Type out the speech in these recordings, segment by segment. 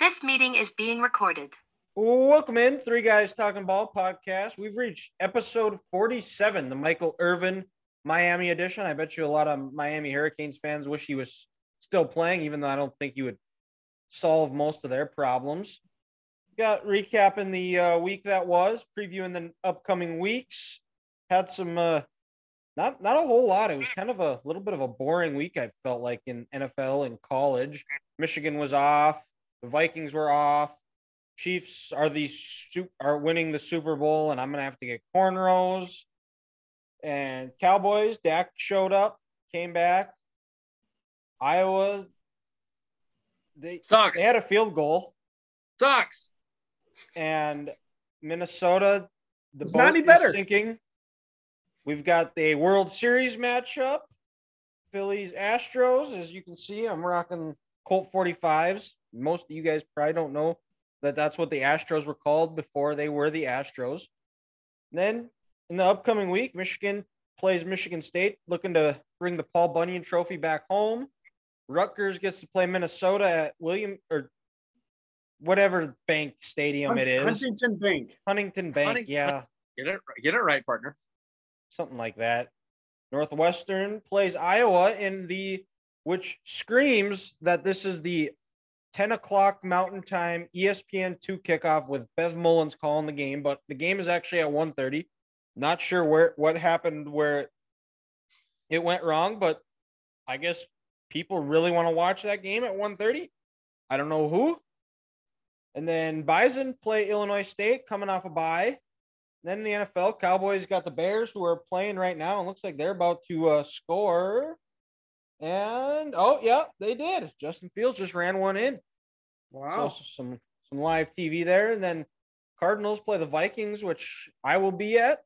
This meeting is being recorded. Welcome in, Three Guys Talking Ball podcast. We've reached episode 47, the Michael Irvin Miami edition. I bet you a lot of Miami Hurricanes fans wish he was still playing, even though I don't think he would solve most of their problems. Got recapping the uh, week that was, previewing the upcoming weeks. Had some, uh, not not a whole lot. It was kind of a little bit of a boring week. I felt like in NFL and college. Michigan was off. The Vikings were off. Chiefs are the are winning the Super Bowl, and I'm gonna have to get cornrows. And Cowboys, Dak showed up, came back. Iowa, they Sucks. they had a field goal, Sucks. and Minnesota, the It's boat not any is better. sinking. We've got the World Series matchup, Phillies Astros. As you can see, I'm rocking Colt 45s. Most of you guys probably don't know that that's what the Astros were called before they were the Astros. Then in the upcoming week, Michigan plays Michigan State, looking to bring the Paul Bunyan Trophy back home. Rutgers gets to play Minnesota at William or whatever bank stadium it is. Huntington Bank. Huntington Bank, Huntington- yeah, Get it get it right, partner. something like that. Northwestern plays Iowa in the which screams that this is the 10 o'clock Mountain Time ESPN two kickoff with Beth Mowins calling the game, but the game is actually at 1:30. Not sure where what happened where it went wrong, but I guess people really want to watch that game at 1:30. I don't know who. And then Bison play Illinois State coming off a bye. Then the NFL, Cowboys got the Bears who are playing right now and looks like they're about to uh, score. And oh yeah, they did. Justin Fields just ran one in. Wow. So some some live TV there, and then Cardinals play the Vikings, which I will be at.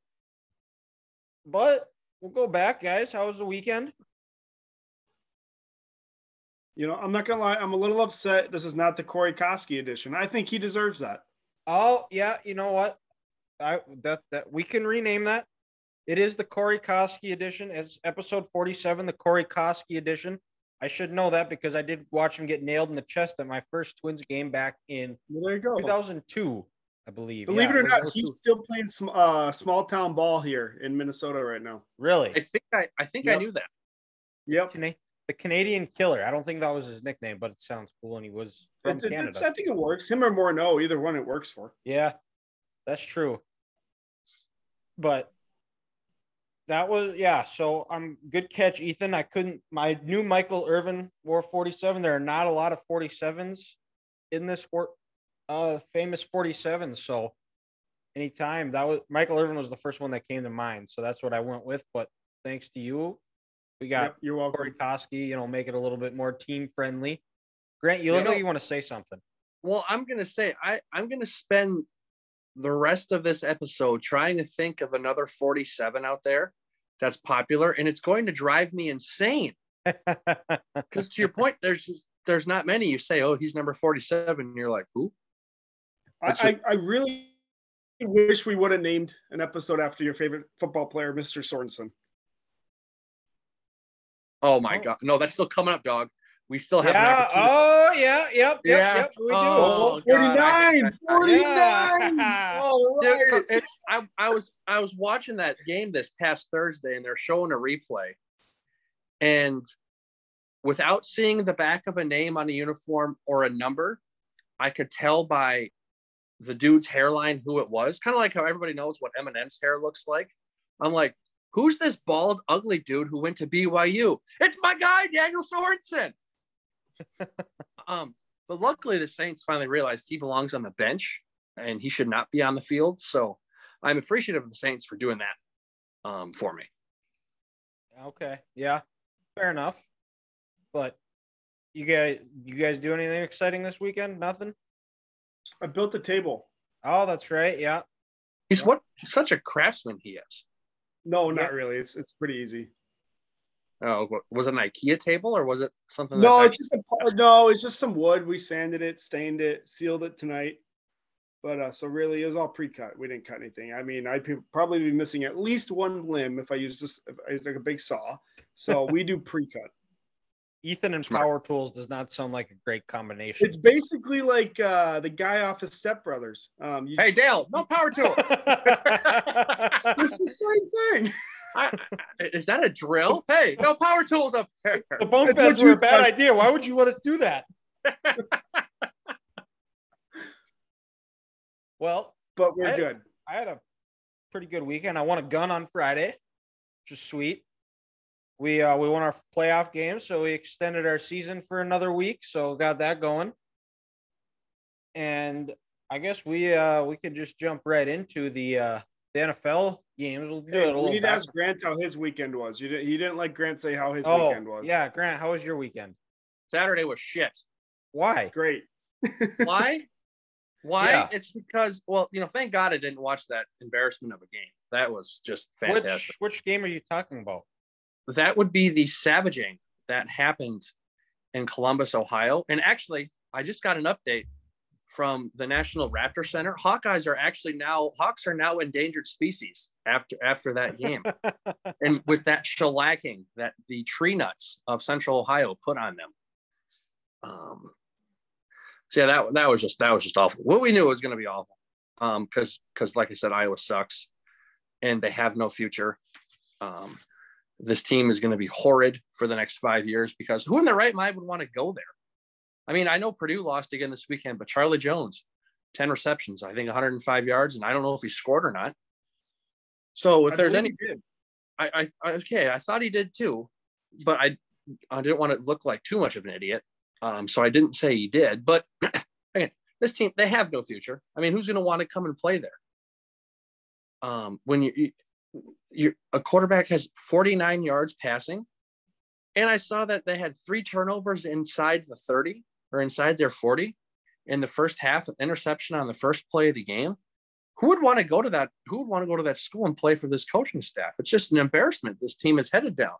But we'll go back, guys. How was the weekend? You know, I'm not gonna lie, I'm a little upset. This is not the Corey Koskie edition. I think he deserves that. Oh yeah, you know what? I that that we can rename that. It is the Corey Koskie edition. It's episode 47, the Corey Koskie edition. I should know that because I did watch him get nailed in the chest at my first Twins game back in Well, there you go. 2002, I believe. Believe Yeah, it or not, he's still playing sm- uh, small town ball here in Minnesota right now. really I think I I think I knew that. Yep. Cana- the Canadian Killer. I don't think that was his nickname, but it sounds cool, and he was from It's- Canada. it's- I think it works. Him or Morneau, either one it works for. Yeah, that's true. But that was yeah. So I'm good catch, Ethan. I couldn't. My new Michael Irvin wore 47. There are not a lot of 47s in this wor- uh famous 47. So anytime that was Michael Irvin was the first one that came to mind. So that's what I went with. But thanks to you, we got Yep, you're welcome. Corey Koskie. You know, make it a little bit more team friendly. Grant, you look You like know- you want to say something. Well, I'm gonna say I I'm gonna spend the rest of this episode trying to think of another 47 out there that's popular, and it's going to drive me insane. Because to your point, there's just there's not many. You say, oh, he's number 47, and you're like, who? That's I, I, I really wish we would have named an episode after your favorite football player, Mr. Sorensen. Oh my Oh. god, no, that's still coming up, dog. We still have an yeah. opportunity. Oh yeah. Yep. Yep. Yeah. Yep. We do. Oh, 49! I- 49! Yeah. All Dude, so right. it- I, I was I was watching that game this past Thursday, and they're showing a replay, and without seeing the back of a name on a uniform or a number, I could tell by the dude's hairline who it was. Kind of like how everybody knows what Eminem's hair looks like. I'm like, who's this bald, ugly dude who went to BYU? It's my guy, Daniel Sorensen. Um, but luckily, the Saints finally realized he belongs on the bench and he should not be on the field. So I'm appreciative of the Saints for doing that um, for me. Okay. Yeah. Fair enough. But you guys, you guys do anything exciting this weekend? Nothing. I built the table. Oh, that's right. Yeah. He's Yeah. what such a craftsman he is. No, Yeah. not really. It's it's pretty easy. Oh, was it an IKEA table or was it something? No, it's just a, no, it's just some wood. We sanded it, stained it, sealed it tonight. But uh, so really, it was all pre-cut. We didn't cut anything. I mean, I'd probably be missing at least one limb if I use this if I use like a big saw. So we do pre-cut. Ethan and Smart. Power Tools does not sound like a great combination. It's basically like uh, the guy off his Step Brothers. Um, you, Hey Dale, no power to it. it's the same thing. I, I- is that a drill? Hey, no power tools up there. the bunk It's beds what were a bad thought. idea. Why would you let us do that? well, But we're I- good. I had a pretty good weekend. I won a gun on Friday, which is sweet. We uh we won our playoff game, so we extended our season for another week. So got that going. And I guess we uh we could just jump right into the uh the NFL games. We'll do Hey, it a we need to ask Grant how his weekend was. You didn't, he didn't let Grant say how his Oh, weekend was. yeah, Grant, how was your weekend? Saturday was shit. Why? Great. Why? Why? Yeah. It's because, well, you know, thank God I didn't watch that embarrassment of a game. That was just fantastic. Which which game are you talking about? that would be the savaging that happened in Columbus, Ohio. And actually, I just got an update from the National Raptor Center. Hawkeyes are actually now Hawks are now endangered species after after that game. and with that shellacking that the tree nuts of Central Ohio put on them. Um so yeah, that that was just that was just awful. What we knew it was gonna be awful. Um, because because like I said, Iowa sucks and they have no future. Um, this team is going to be horrid for the next five years because who in their right mind would want to go there? I mean, I know Purdue lost again this weekend, but Charlie Jones, 10 receptions, I think 105 yards, and I don't know if he scored or not. So if I there's any, he did. I, I, I okay, I thought he did too, but I, I didn't want to look like too much of an idiot. Um, so I didn't say he did, but again, this team, they have no future. I mean, who's going to want to come and play there? Um, when you, you you a quarterback has 49 yards passing and i saw that they had three turnovers inside the 30 or inside their 40 in the first half an interception on the first play of the game who would want to go to that who would want to go to that school and play for this coaching staff it's just an embarrassment this team is headed down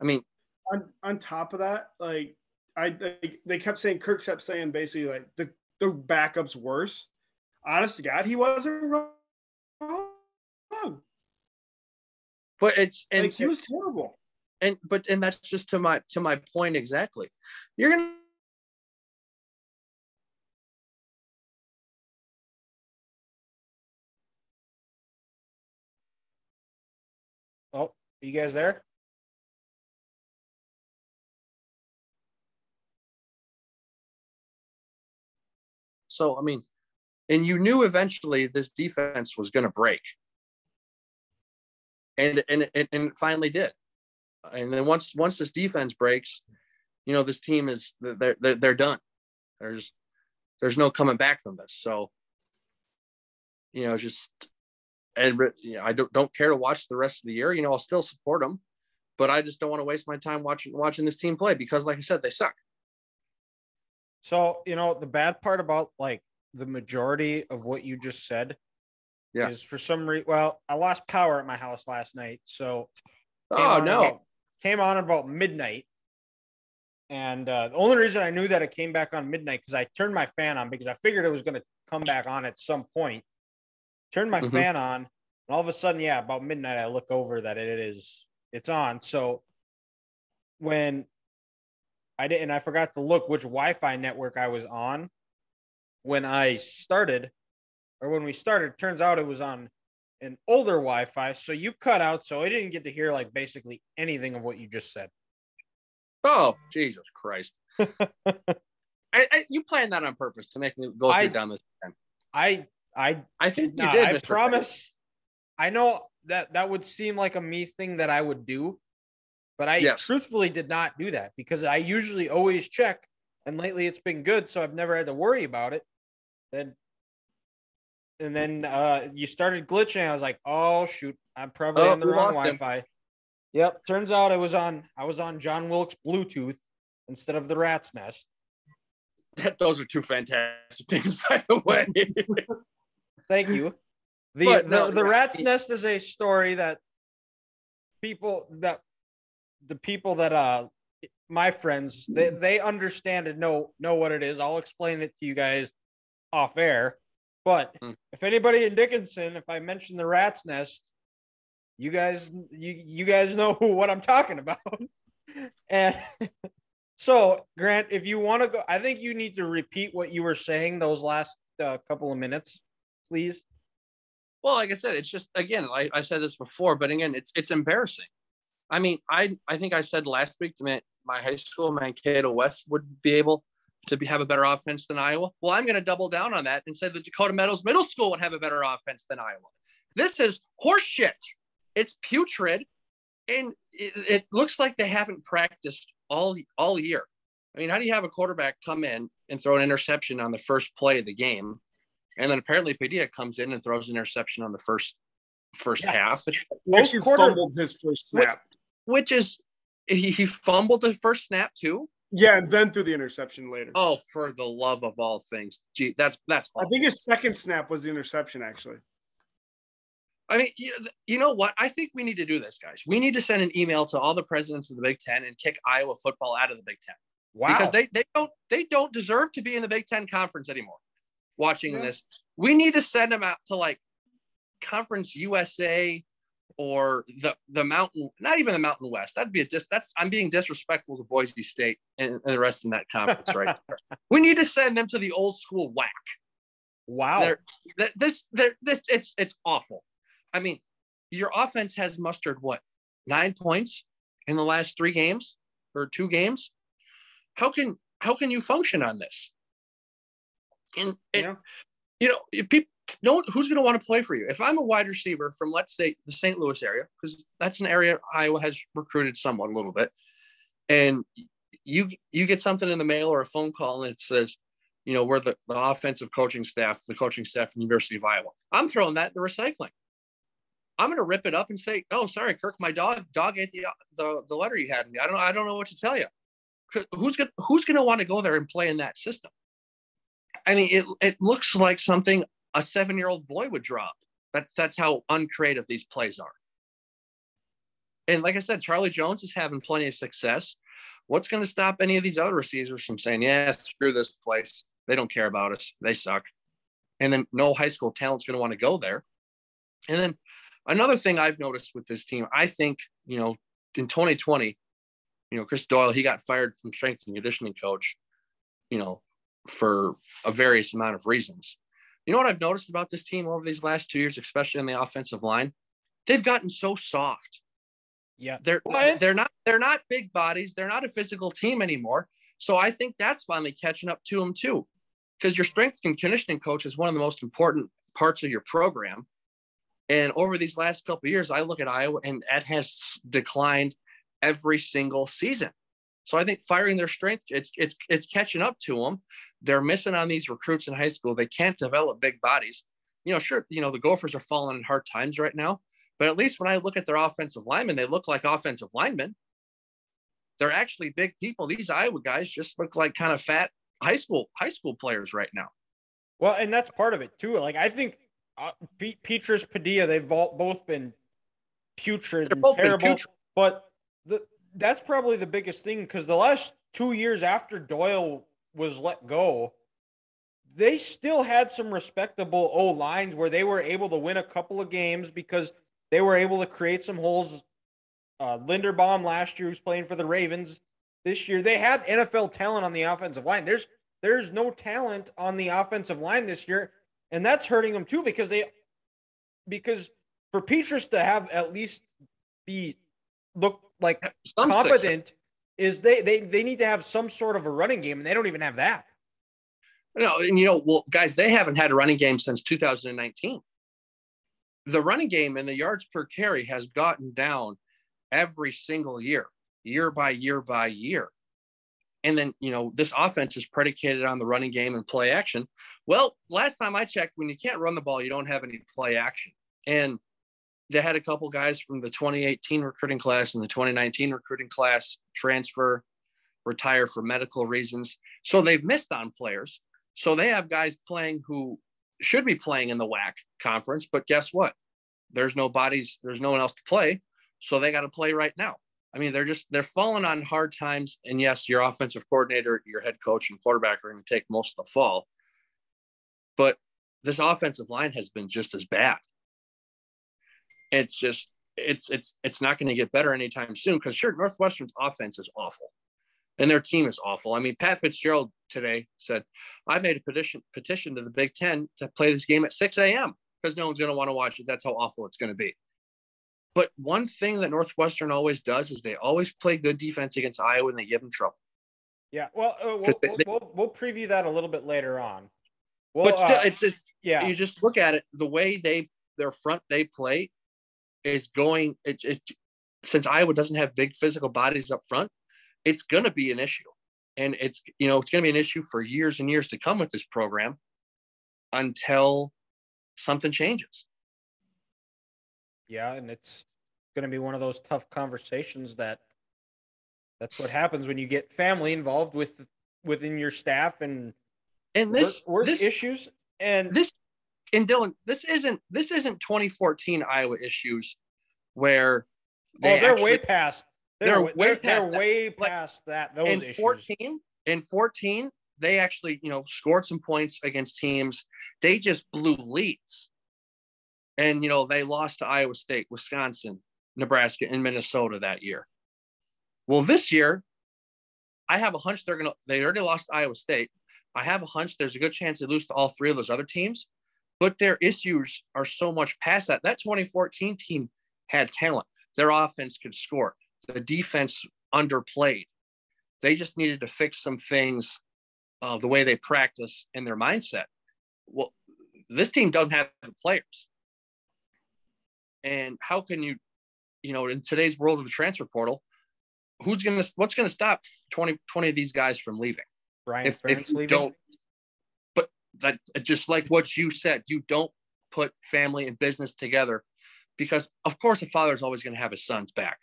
i mean on on top of that, like I they, they kept saying Kirk kept saying basically like the the backup's worse. Honest to God, he wasn't wrong. but it's and like he was terrible. and but and that's just to my to my point exactly you're gonna are you guys there? So I mean, and you knew eventually this defense was going to break, and and and and it finally did. And then once once this defense breaks, you know this team is they're they're, they're done. There's there's no coming back from this. So you know just and you know, I don't don't care to watch the rest of the year. You know I'll still support them, but I just don't want to waste my time watching watching this team play because like I said they suck. So, you know, the bad part about like the majority of what you just said Yeah. is for some reason, well, I lost power at my house last night. So, Oh no. about- came on about midnight. And uh, the only reason I knew that it came back on midnight because I turned my fan on because I figured it was going to come back on at some point. Turned my Mhm. fan on, and all of a sudden, yeah, about midnight, I look over that it is it's on. So when I did, and I forgot to look which Wi-Fi network I was on when I started, or when we started. Turns out it was on an older Wi-Fi, so you cut out, so I didn't get to hear like basically anything of what you just said. Oh, Jesus Christ. I, I, you planned that on purpose to make me go through I- down this. again. I I I think you did. I Mr. promise. I know that that would seem like a me thing that I would do, but I Yes. truthfully did not do that because I usually always check, and lately it's been good, so I've never had to worry about it. Then, and then uh, you started glitching. I was like, oh shoot, I'm probably Oh, on the wrong. Wi-Fi. Yep. Turns out I was on I was on John Wilkes Bluetooth instead of the Rat's Nest. That, those are two fantastic things, by the way. Thank you. The But the, no, the rat's nest is a story that people that the people that uh my friends they, they understand and know know what it is. I'll explain it to you guys off air. But Mm. if anybody in Dickinson, if I mention the rat's nest, you guys you you guys know what I'm talking about. and So, Grant, if you want to go, I think you need to repeat what you were saying those last uh, couple of minutes, please. Well, like I said, it's just again, I, I said this before, but again, it's it's embarrassing. I mean, I I think I said last week to my, my high school, Mankato uh, West would be able to be, have a better offense than Iowa. Well, I'm going to double down on that and say that Dakota Meadows Middle School would have a better offense than Iowa. This is horseshit. It's putrid, and it, it looks like they haven't practiced all all year. I mean, how do you have a quarterback come in and throw an interception on the first play of the game, and then apparently Padilla comes in and throws an interception on the first first Yeah. half, Most quarter- fumbled his first snap. which is he, he fumbled the first snap too. Yeah, and then threw the interception later. Oh, for the love of all things, gee, that's that's. I think his second snap was the interception, actually. I mean, you, you know what? I think we need to do this, guys. We need to send an email to all the presidents of the Big Ten and kick Iowa football out of the Big Ten Wow. because they they don't they don't deserve to be in the Big Ten conference anymore. Watching Yeah. this, we need to send them out to like Conference USA or the the Mountain, not even the Mountain West. That'd be a dis. That's I'm being disrespectful to Boise State and, and the rest in that conference, right? there. We need to send them to the old school WAC. wow. They're, th- this, they're, this, it's, it's awful. I mean, your offense has mustered what nine points in the last three games or two games. How can how can you function on this? And, and Yeah. you know, if people, no who's going to want to play for you? If I'm a wide receiver from let's say the St. Louis area, because that's an area Iowa has recruited someone a little bit, and you you get something in the mail or a phone call and it says, you know, we're the, the offensive coaching staff, the coaching staff from the University of Iowa. I'm throwing that in the recycling. I'm going to rip it up and say, "Oh, sorry, Kirk, my dog dog ate the the, the letter you had me. I don't I don't know what to tell you. Who's going who's going to want to go there and play in that system? I mean, it it looks like something a seven year old boy would drop. That's that's how uncreative these plays are. And like I said, Charlie Jones is having plenty of success. What's going to stop any of these other receivers from saying, "Yeah, screw this place. They don't care about us. They suck." And then no high school talent's going to want to go there. And then another thing I've noticed with this team, I think, you know, in 2020, you know, Chris Doyle, he got fired from strength and conditioning coach, you know, for a various amount of reasons. You know what I've noticed about this team over these last two years, especially on the offensive line? They've gotten so soft. yeah. They're What? they're not they're not big bodies. They're not a physical team anymore. So I think that's finally catching up to them too, because your strength and conditioning coach is one of the most important parts of your program. And over these last couple of years, I look at Iowa and Ed has declined every single season. So I think firing their strength, it's it's it's catching up to them. They're missing on these recruits in high school. They can't develop big bodies. You know, sure, you know, the Gophers are falling in hard times right now, but at least when I look at their offensive linemen, they look like offensive linemen. They're actually big people. These Iowa guys just look like kind of fat high school high school players right now. Well, and that's part of it too. Like I think uh, Pe- Petras Padilla, they've all, both been putrid They're and terrible. putrid. But the that's probably the biggest thing because the last two years after Doyle was let go, they still had some respectable O lines where they were able to win a couple of games because they were able to create some holes. Uh, Linderbaum last year was playing for the Ravens. This year they had NFL talent on the offensive line. There's there's no talent on the offensive line this year, and that's hurting them too because they because for Petras to have at least be look like Some competent is they they they need to have some sort of a running game, and they don't even have that. No, and you know, well, guys, they haven't had a running game since 2019. The running game and the yards per carry has gotten down every single year, year by year by year. And then, you know, this offense is predicated on the running game and play action. Well, last time I checked, when you can't run the ball, you don't have any play action. And they had a couple guys from the 2018 recruiting class and the 2019 recruiting class transfer, retire for medical reasons. So they've missed on players. So they have guys playing who should be playing in the WAC conference, but guess what? There's no bodies, there's no one else to play. So they got to play right now. I mean, they're just they're falling on hard times. And yes, your offensive coordinator, your head coach, and quarterback are going to take most of the fall. But this offensive line has been just as bad. It's just it's it's it's not going to get better anytime soon because sure, Northwestern's offense is awful. and their team is awful. I mean, Pat Fitzgerald today said, "I made a petition petition to the Big Ten to play this game at 6 a.m. because no one's going to want to watch it. That's how awful it's going to be." But one thing that Northwestern always does is they always play good defense against Iowa and they give them trouble. Yeah, well, uh, we'll, They- we'll, we'll we'll preview that a little bit later on. Well, but still, uh, it's just yeah, you just look at it the way they their front they play is going. It's it, since Iowa doesn't have big physical bodies up front, it's going to be an issue, and it's you know it's going to be an issue for years and years to come with this program until something changes. yeah, and it's going to be one of those tough conversations that that's what happens when you get family involved with within your staff and And this work, work this issues and this and Dylan, this isn't this isn't 2014 Iowa issues where oh, they're actually- way past they're, they're way they're, past they're that. way past that those in issues. 14 in 14 they actually you know scored some points against teams. They just blew leads. And you know they lost to iowa state wisconsin nebraska and minnesota that year. Well this year i have a hunch they're gonna they already lost to iowa state. I have a hunch there's a good chance they lose to all three of those other teams but their issues are so much past that that 2014 team had talent their offense could score the defense underplayed they just needed to fix some things uh, the way they practice and their mindset. Well, this team doesn't have the players. And how can you, you know, in today's world of the transfer portal, who's going to, what's going to stop 20, 20 of these guys from leaving? Brian if, Ferentz if you leaving? don't, that just like what you said, you don't put family and business together because, of course, a father is always going to have his son's back.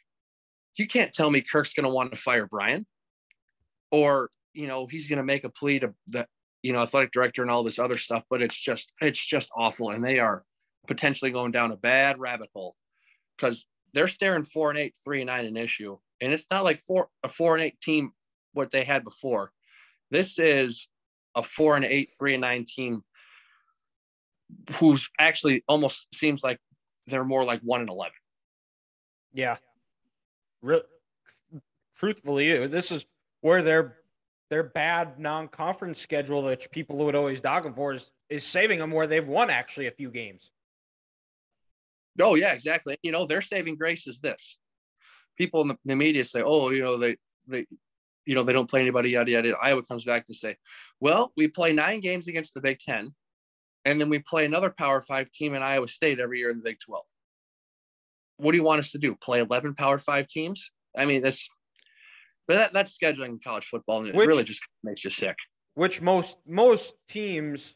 You can't tell me Kirk's going to want to fire Brian or, you know, he's going to make a plea to the, you know, athletic director and all this other stuff, but it's just, it's just awful. And they are potentially going down a bad rabbit hole because they're staring four and eight, three and nine an issue. And it's not like four, a four and eight team, what they had before. This is a four and eight, three and nine team who's actually almost seems like they're more like one and 11. Yeah. Re- truthfully, this is where their their bad non-conference schedule that people would always dog them for is, is saving them where they've won actually a few games. Oh yeah, exactly. You know, their saving grace is this. People in the, the media say, "Oh, you know, they they, you know, they don't play anybody." Yada yada. Iowa comes back to say, "Well, we play nine games against the Big Ten, and then we play another Power Five team in Iowa State every year in the Big Twelve. What do you want us to do? Play eleven Power Five teams? I mean, that's but that, that's scheduling in college football, and it Which- really just makes you sick. Which most most teams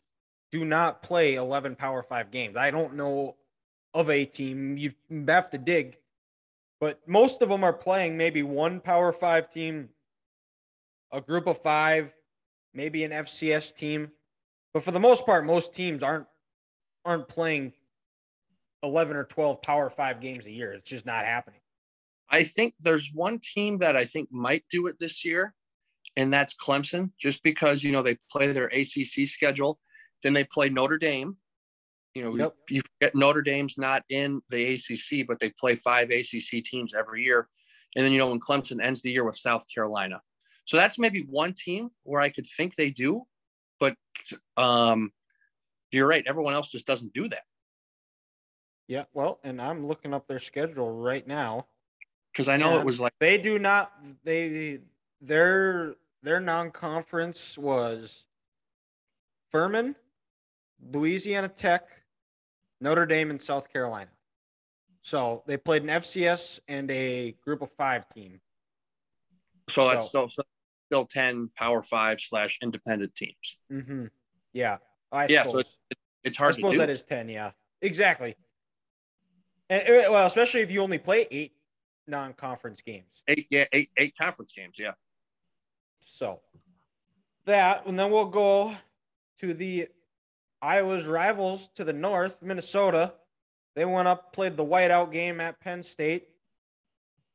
do not play 11 Power 5 games. I don't know of a team you have to dig, but most of them are playing maybe one Power 5 team, a group of 5, maybe an FCS team. But for the most part most teams aren't aren't playing 11 or 12 Power 5 games a year. It's just not happening. I think there's one team that I think might do it this year, and that's Clemson, just because you know they play their ACC schedule, then they play Notre Dame. You know, Yep. you forget Notre Dame's not in the ACC, but they play five ACC teams every year, and then you know when Clemson ends the year with South Carolina, so that's maybe one team where I could think they do, but um, you're right. Everyone else just doesn't do that Yeah, well, and I'm looking up their schedule right now. because I know it was like They do not. They their their non-conference was Furman, Louisiana Tech, Notre Dame, and South Carolina. So they played an FCS and a Group of Five team. so that's So- still, still ten Power Five slash independent teams. Mm-hmm. Yeah, I Yeah, so suppose. It's I hard to suppose do. that is ten. Yeah, exactly. And uh, well, especially if you only play eight non-conference games. eight yeah eight eight conference games yeah So that, and then we'll go to the Iowa's rivals to the north, Minnesota. They went up, played the whiteout game at Penn State,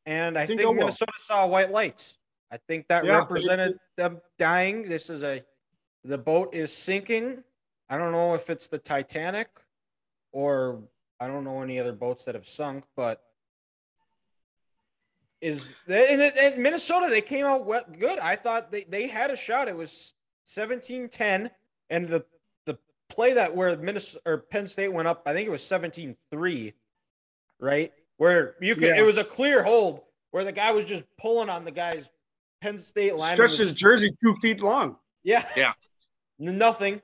and I Didn't think go well. Minnesota saw white lights. I think that Yeah. represented them dying. This is a the boat is sinking. I don't know if it's the Titanic or I don't know any other boats that have sunk, but is and, and Minnesota they came out well, good. I thought they, they had a shot. It was 17-10 and the the play that where Minnesota or Penn State went up, I think it was 17-3, right? Where you could Yeah. it was a clear hold where the guy was just pulling on the guy's Penn State line. Stretched his jersey two feet long. Yeah. Yeah. Nothing.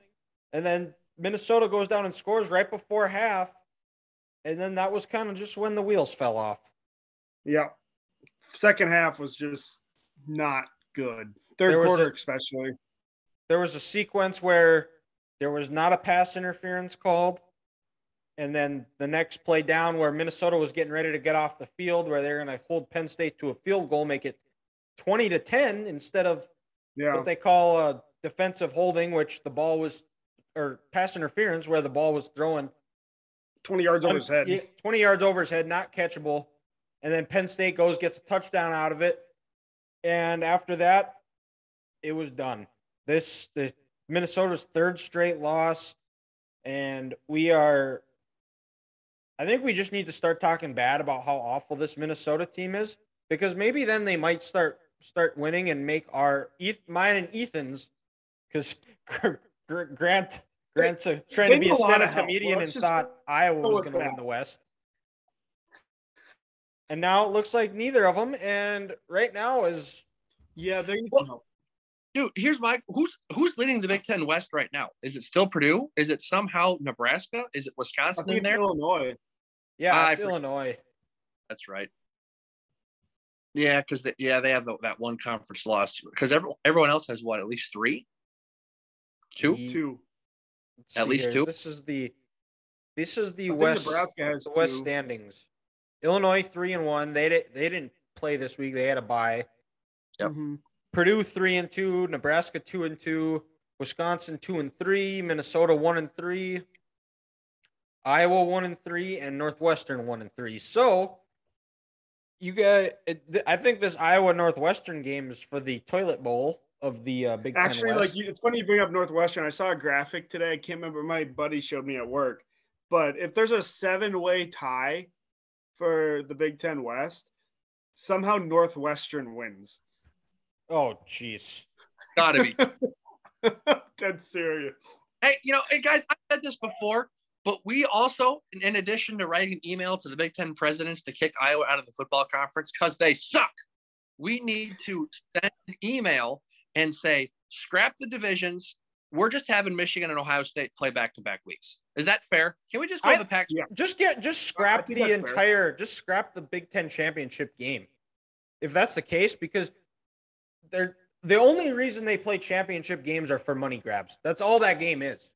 And then Minnesota goes down and scores right before half. And then that was kind of just when the wheels fell off. Yeah. Second half was just not good. Third quarter, a- especially. There was a sequence where there was not a pass interference called. And then the next play down where Minnesota was getting ready to get off the field, where they're going to hold Penn State to a field goal, make it 20 to 10 instead of Yeah. what they call a defensive holding, which the ball was, or pass interference, where the ball was thrown 20 yards over his head. 20 yards over his head, not catchable. And then Penn State goes, gets a touchdown out of it. And after that, it was done. This the Minnesota's third straight loss. And we are I think we just need to start talking bad about how awful this Minnesota team is. Because maybe then they might start start winning and make our Eth, mine and Ethan's because Grant Grant's a, trying to be a a stand-up comedian Well, and thought Iowa was going to win the West. And now it looks like neither of them. And right now is Yeah, they need Well. Dude, here's my who's who's leading the Big Ten West right now? Is it still Purdue? Is it somehow Nebraska? Is it I Wisconsin think in it's there? Illinois. yeah, I it's forget. Illinois. That's right. Yeah, because they, yeah, they have the, that one conference loss. Because everyone everyone else has what at least three, two. The- Two. At least here. two? This is the this is the I West Nebraska has the West two. standings. Illinois three and one. They did they didn't play this week. They had a bye. Yep. Mhm. Purdue three and two, Nebraska two and two, Wisconsin two and three, Minnesota one and three, Iowa one and three, and Northwestern one and three. So you got, I think this Iowa Northwestern game is for the toilet bowl of the uh, Big Actually, Ten like West. you, it's funny you bring up Northwestern. I saw a graphic today. I can't remember. My buddy showed me at work. But if there's a seven-way tie for the Big Ten West, somehow Northwestern wins. oh, jeez. Gotta be. Dead serious. hey, you know, hey guys, I've said this before, but we also, in, addition to writing an email to the Big Ten presidents to kick Iowa out of the football conference because they suck, we need to send an email and say, scrap the divisions. We're just having Michigan and Ohio State play back to back weeks. Is that fair? Can we just go I- the Pac? yeah. Just get just scrap the that's fair. entire just scrap the Big Ten championship game. If that's the case, because they're the only reason they play championship games are for money grabs. That's all that game is.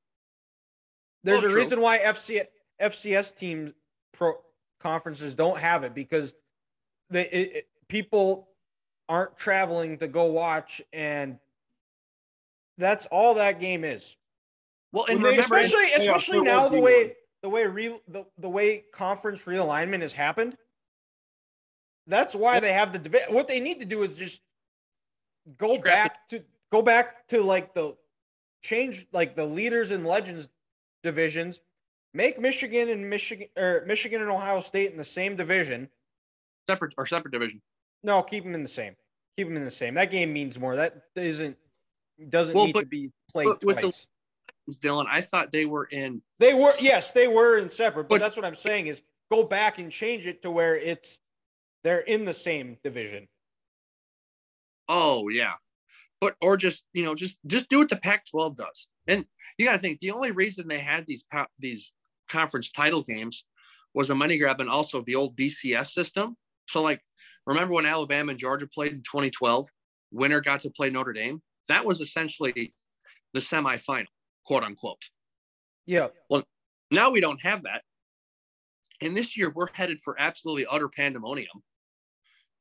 There's a true. reason why FC, FCS teams pro conferences don't have it because the it, it- people aren't traveling to go watch and that's all that game is. Well, and they- remember, especially playoff especially now the way one. the way real the, the way conference realignment has happened. That's why they have the what they need to do is just go Scrap back to go back to like the change like the leaders and legends divisions. Make Michigan and Michigan or Michigan and Ohio State in the same division. separate or separate division. No, keep them in the same. Keep them in the same. That game means more. That isn't doesn't Well, need but- to be played with the- twice. Dylan, I thought they were in. They were yes, they were in separate, but, But- that's what I'm saying is go back and change it to where it's they're in the same division. Oh yeah, but or just you know just just do what the Pac-12 does. And you got to think the only reason they had these these conference title games was a money grab and also the old BCS system. So like, remember when Alabama and Georgia played in 2012? Winner got to play Notre Dame. That was essentially the semifinal, quote unquote. Yeah. Well, now we don't have that. And this year we're headed for absolutely utter pandemonium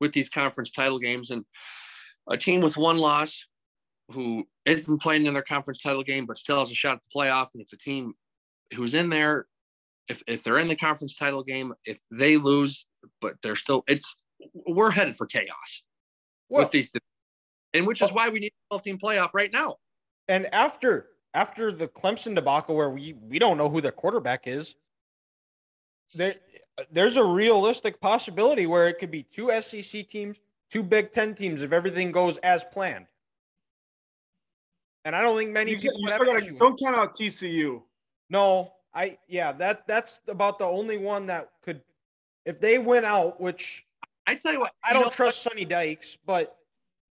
with these conference title games and a team with one loss who isn't playing in their conference title game but still has a shot at the playoff. And if the team who's in there, if, if they're in the conference title game, if they lose, but they're still it's we're headed for chaos Well, with these and which is why we need a 12 team playoff right now. and after after the Clemson debacle where we we don't know who their quarterback is. There there's a realistic possibility where it could be two SEC teams, two Big Ten teams if everything goes as planned. And I don't think many You, people you have still gotta, don't count out TCU. No, I yeah, that that's about the only one that could if they went out, which I tell you what, I don't know, trust Sonny Dykes, but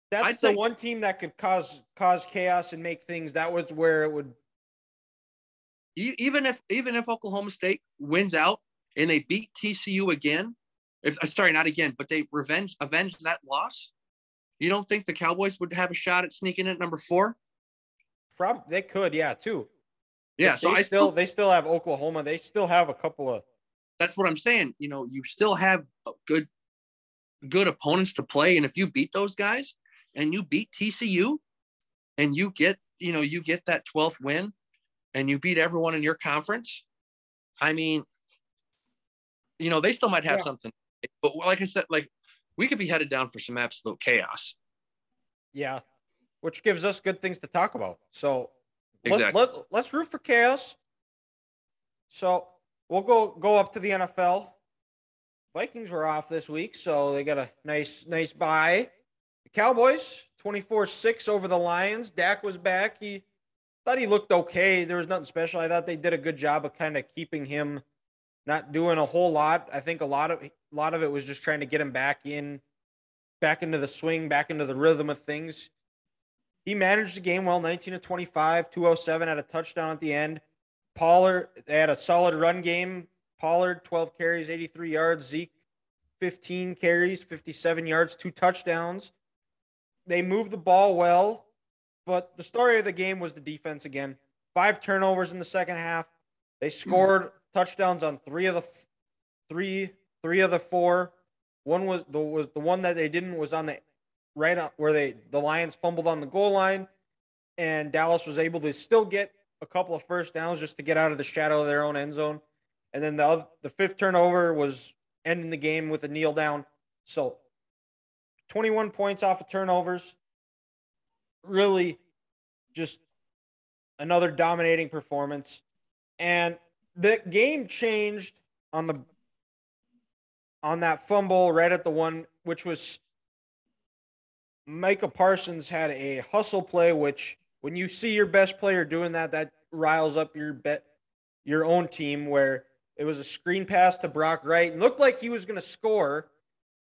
that's I'd the say- one team that could cause cause chaos and make things that was where it would even if even if Oklahoma State wins out and they beat TCU again, if uh, sorry, not again, but they revenge avenge that loss, you don't think the Cowboys would have a shot at sneaking in at number four? Prob they could, yeah, too. Yeah, so they I still still they still have Oklahoma. They still have a couple of that's what I'm saying. You know, you still have a good good opponents to play, and if you beat those guys and you beat TCU, and you get you know you get that 12th win, and you beat everyone in your conference, I mean, you know they still might have Yeah. something. But like I said, like we could be headed down for some absolute chaos. yeah, which gives us good things to talk about. So Exactly. let, let, let's root for chaos. So we'll go go up to the NFL. Vikings were off this week, so they got a nice nice bye. The Cowboys 24-6 over the Lions. Dak was back. He thought he looked okay. There was nothing special. I thought they did a good job of kind of keeping him not doing a whole lot. I think a lot of a lot of it was just trying to get him back in back into the swing, back into the rhythm of things. He managed the game well, 19 to 25, 207 at a touchdown at the end. Pollard, they had a solid run game. Pollard, 12 carries, 83 yards. Zeke, 15 carries, 57 yards, two touchdowns. They moved the ball well, but the story of the game was the defense again. Five turnovers in the second half. They hmm. scored touchdowns on three of the f- three three of the four. One was the was the one that they didn't was on the right on where they the Lions fumbled on the goal line, and Dallas was able to still get a couple of first downs just to get out of the shadow of their own end zone. And then the the fifth turnover was ending the game with a kneel down. So 21 points off of turnovers. Really just another dominating performance. And the game changed on the on that fumble right at the one which was Micah Parsons had a hustle play, which when you see your best player doing that, that riles up your bet your own team where it was a screen pass to Brock Wright and looked like he was going to score.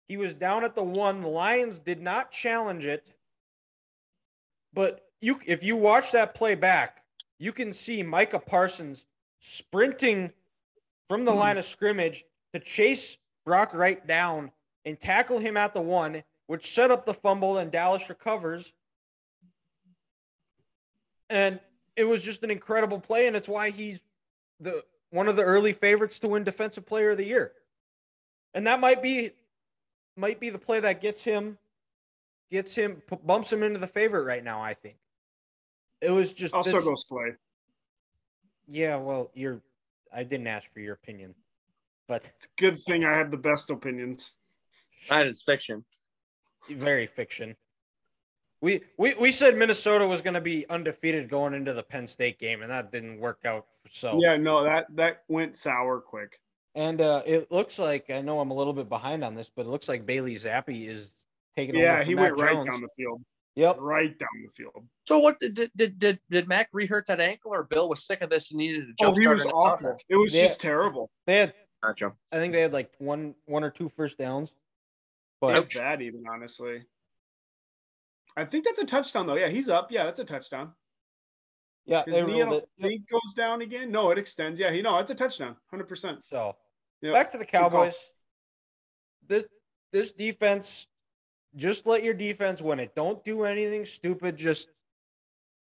He was down at the one. The Lions did not challenge it. But you if you watch that play back, you can see Micah Parsons sprinting from the hmm. line of scrimmage to chase Brock Wright down and tackle him at the one, which set up the fumble and Dallas recovers. And it was just an incredible play, and it's why he's the one of the early favorites to win Defensive Player of the Year. And that might be might be the play that gets him gets him p- bumps him into the favorite right now. I think it was just Also this- goes Slay. yeah. Well, you're I didn't ask for your opinion, but Good thing I had the best opinions. That is fiction. Very fiction. We, we we said Minnesota was going to be undefeated going into the Penn State game, and that didn't work out. So Yeah, no, that that went sour quick. and uh, it looks like I know I'm a little bit behind on this, but it looks like Bailey Zappe is taking over. Yeah, from he Mac went right Jones. down the field. Yep. Right down the field. So what did did did did, did Mac rehurt that ankle, or Bill was sick of this and needed to Oh, jump he was awful. It was Yeah. just terrible. They had Gotcha. I think they had like one one or two first downs, but Not bad even, honestly. I think that's a touchdown though. Yeah, he's up. Yeah, that's a touchdown. yeah, His they ruled it. goes down again. No, it extends. Yeah, he no, it's a touchdown. Hundred percent. So Yep. back to the. Cowboys. This this defense, just let your defense win it. Don't do anything stupid. Just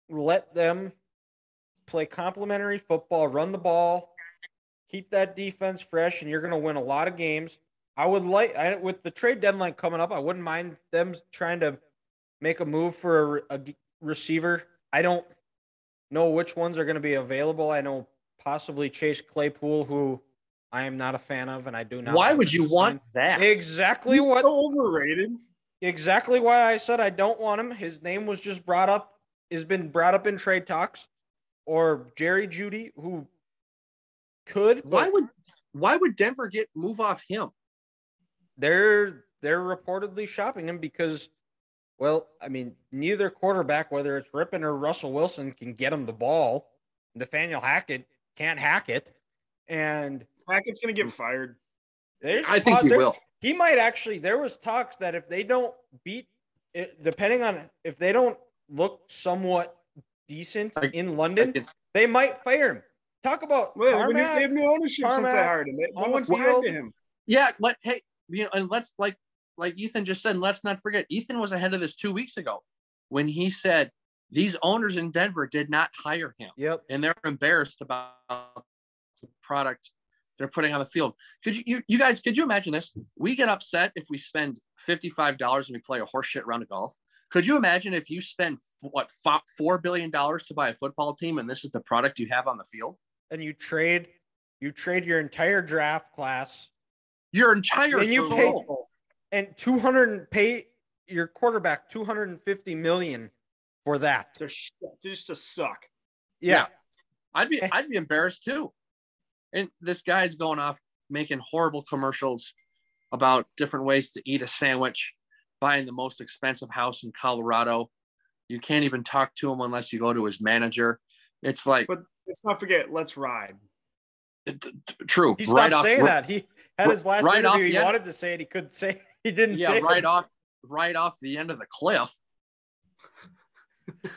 let them play complementary football, run the ball, keep that defense fresh, and you're going to win a lot of games. I would like, I, with the trade deadline coming up, I wouldn't mind them trying to make a move for a receiver. I don't know which ones are going to be available. I know possibly Chase Claypool, who I am not a fan of, and I do not. Why would you want that? exactly He's what? so overrated. Exactly why I said I don't want him. His name was just brought up, has been brought up in trade talks, or Jerry Jeudy, who could. Why would why would Denver get move off him? They're they're reportedly shopping him because, well, I mean, neither quarterback, whether it's Rypien or Russell Wilson, can get him the ball. Nathaniel Hackett can't hack it, and Hackett's gonna get fired. there's I think he there- will. He might actually. There was talks that if they don't beat, depending on if they don't look somewhat decent Like- in London, they might fire him. Talk about Well, we tarmac. they have new ownership since they tarmac hired him. No one's tied field. him. yeah, let hey, you know, and let's like like Ethan just said, let's not forget Ethan was ahead of this two weeks ago when he said these owners in Denver did not hire him. Yep. and they're embarrassed about the product they're putting on the field. Could you, you, you guys, could you imagine this? We get upset if we spend $55 and we play a horseshit round of golf. Could you imagine if you spend what four billion dollars to buy a football team and this is the product you have on the field? And you trade, you trade your entire draft class Your entire Then you pay- and 200 pay your quarterback 250 million for that. They're sh- just to suck. Yeah. I'd be Eh. I'd be embarrassed too. And this guy's going off making horrible commercials about different ways to eat a sandwich, buying the most expensive house in Colorado. You can't even talk to him unless you go to his manager. It's like But let's not forget, let's ride. True. He right stopped off, saying that. He had his last right interview. He end- wanted to say it. He couldn't say it. He didn't Yeah, say it. right off right off the end of the cliff.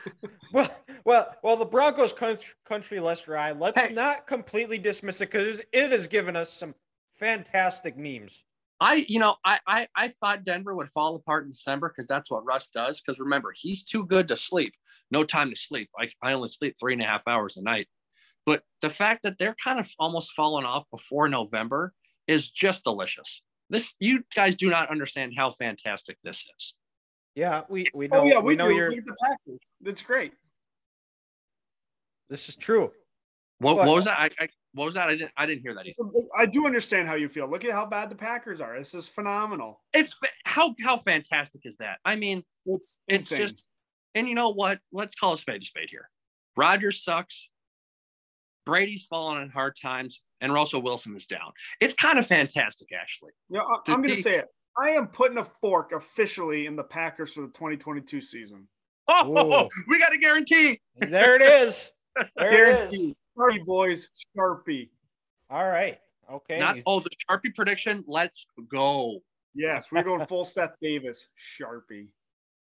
Well, well, well. The Broncos country, country less dry. Let's Hey. not completely dismiss it because it has given us some fantastic memes. I, you know, I, I, I thought Denver would fall apart in December because that's what Russ does. Because remember, he's too good to sleep. No time to sleep. I, I only sleep three and a half hours a night. But the fact that they're kind of almost falling off before November is just delicious. This, you guys do not understand how fantastic this is. Yeah, we we oh, know oh yeah, we, we, know do. you're. The Packers. That's great. This is true. What, What? what was that? I, I, what was that? I didn't, I didn't hear that either. I do understand how you feel. Look at how bad the Packers are. This is phenomenal. It's how, how fantastic is that? I mean, It's It's insane. just, and you know what? Let's call a spade a spade here. Rodgers sucks. Brady's fallen in hard times, and Russell Wilson is down. It's kind of fantastic, actually. You know, I, to I'm going to say it. I am putting a fork officially in the Packers for the 2022 season. Oh, Ooh. we got a guarantee. There it is. There it is. Sharpie, boys. Sharpie. All right. Okay. Not oh, the Sharpie prediction. Let's go. Yes, we're going full Seth Davis, Sharpie.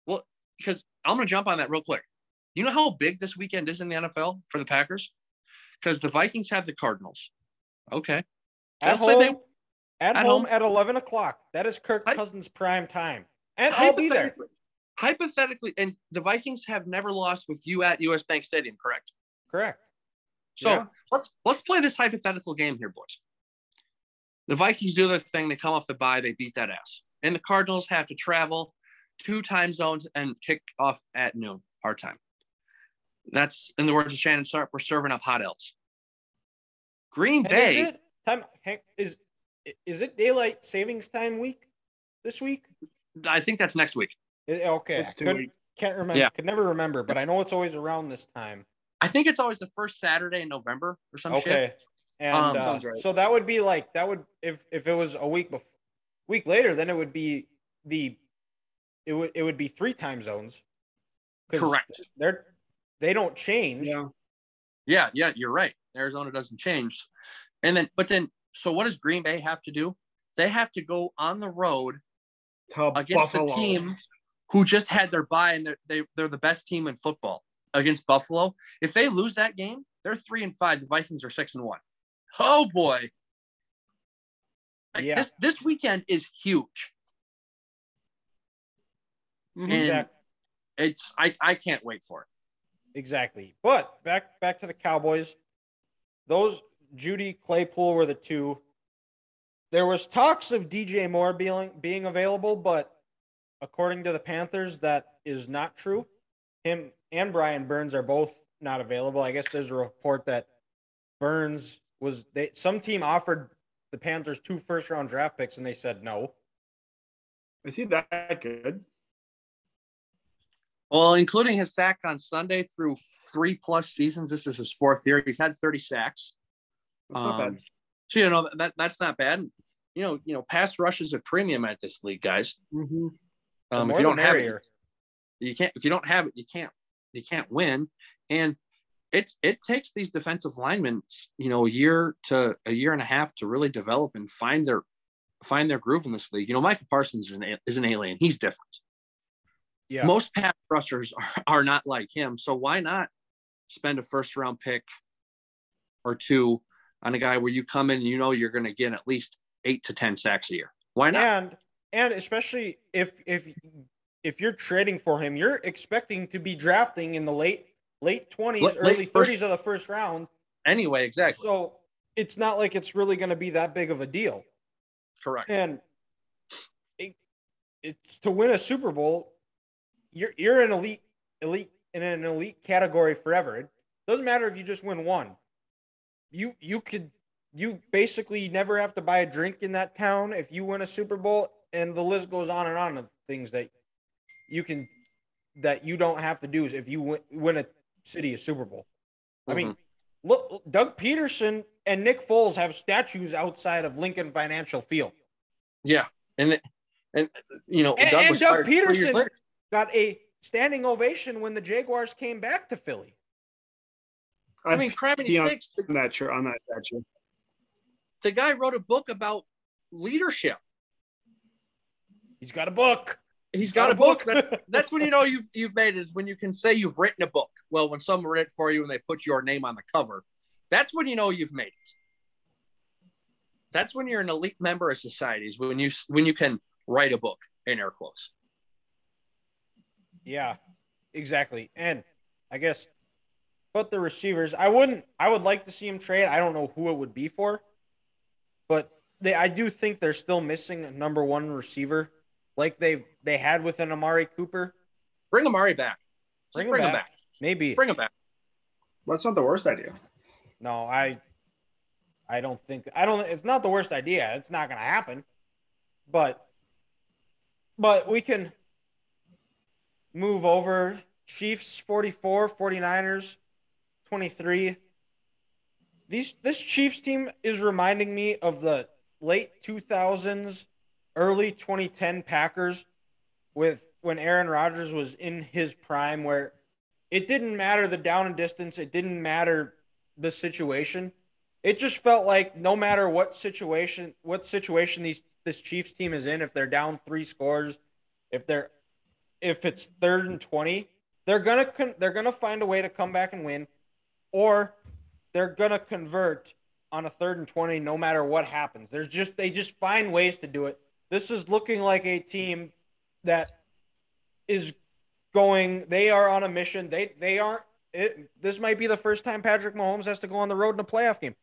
Well, because I'm going to jump on that real quick. You know how big this weekend is in the NFL for the Packers? Because the Vikings have the Cardinals. Okay. at say they- home, at, at home home. at 11 o'clock. That is Kirk I- Cousins' prime time. And I'll be there. Hypothetically- Hypothetically, and the Vikings have never lost with you at US Bank Stadium, correct? Correct. So Yeah. let's let's play this hypothetical game here, boys. The Vikings do their thing. They come off the bye. They beat that ass. And the Cardinals have to travel two time zones and kick off at noon, our time. That's in the words of Shannon Sharpe, we're serving up hot L's. Green And Bay, is it time? Is is it daylight savings time week this week? I think that's next week. I- Okay, I couldn't- can't remember. Yeah. Could never remember, but I know it's always around this time. I think it's always the first Saturday in November or some shit. Okay. And Um, uh, right. so that would be like that would if if it was a week before week later, then it would be the it would it would be three time zones. Correct. They're they don't change. Yeah. Yeah, yeah, you're right. Arizona doesn't change. And then, but then, so what does Green Bay have to do? They have to go on the road To against Buffalo. a team who just had their bye and they're, they, they're the best team in football against Buffalo. If they lose that game, they're three and five. The Vikings are six and one. Oh boy. Like, Yeah. This, this weekend is huge. Mhm. And it's, I, I can't wait for it. Exactly. But back back to the Cowboys. Those Jeudy Claypool were the two. There was talks of DJ Moore being being available, but according to the Panthers, that is not true. Him and Brian Burns are both not available. I guess there's a report that Burns was they some team offered the Panthers two first round draft picks and they said no. Is he that good? Well, including his sack on Sunday through three plus seasons. This is his fourth year. He's had 30 sacks. Um, bad. So you know that that's not bad. You know, you know, pass rush is a premium at this league, guys. Mm-hmm. Um, if you don't have it, you can't. If you don't have it, you can't. You can't win. And it's it takes these defensive linemen, you know, a year to a year and a half to really develop and find their find their groove in this league. You know, Micah Parsons is an, is an alien. He's different. Yeah. Most pass rushers are, are not like him. So why not spend a first round pick or two on a guy where you come in and you know you're going to get at least eight to 10 sacks a year? Why not? and and especially if if if you're trading for him, you're expecting to be drafting in the late late twenties, Late- early late thirties first- of the first round. Anyway, exactly. So it's not like it's really going to be that big of a deal. Correct. And it, it's to win a Super Bowl, you're you're an elite elite in an elite category forever. It doesn't matter if you just win one. You you could you basically never have to buy a drink in that town if you win a Super Bowl, and the list goes on and on of things that you can that you don't have to do if you win, win a city a Super Bowl. I mean, mm-hmm. look, Doug Pederson and Nick Foles have statues outside of Lincoln Financial Field. Yeah, and and you know, And, Doug and Doug fired four years Pederson. Got a standing ovation when the Jaguars came back to Philly. I mean, Kramny be on- sakes, the, on that shirt on that statue. the guy wrote a book about leadership. He's got a book. He's got, a book. That's, that's when you know you've you've made it. Is when you can say you've written a book. Well, when someone wrote it for you and they put your name on the cover, that's when you know you've made it. That's when you're an elite member of society. Is when you when you can write a book in air quotes. Yeah, exactly. And I guess, but the receivers, I wouldn't. I would like to see him trade. I don't know who it would be for, but they. I do think they're still missing a number one receiver, like they they had with an Amari Cooper. Bring Amari back. Just Bring bring, him him back. back. Maybe. Bring him back. That's not the worst idea. No, I I don't think I don't it's not the worst idea. It's not going to happen. But but we can move over Chiefs 44, 49ers 23. These this Chiefs team is reminding me of the late 2000s, early 2010 Packers with when Aaron Rodgers was in his prime where it didn't matter the down and distance, it didn't matter the situation. It just felt like no matter what situation, what situation these this Chiefs team is in, if they're down three scores, if they're if it's third and twenty, they're gonna con- they're gonna find a way to come back and win, or they're gonna convert on a third and twenty no matter what happens. There's just they just find ways to do it. This is looking like a team that is going. They are on a mission. They they aren't it, this might be the first time Patrick Mahomes has to go on the road in a playoff game.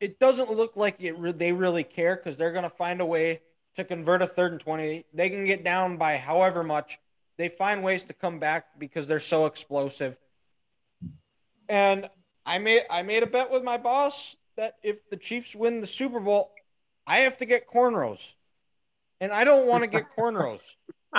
It doesn't look like it re- they really care because they're going to find a way to convert a third and 20. They can get down by however much. They find ways to come back because they're so explosive. And I made I made a bet with my boss that if the Chiefs win the Super Bowl, I have to get cornrows. And I don't want to get cornrows.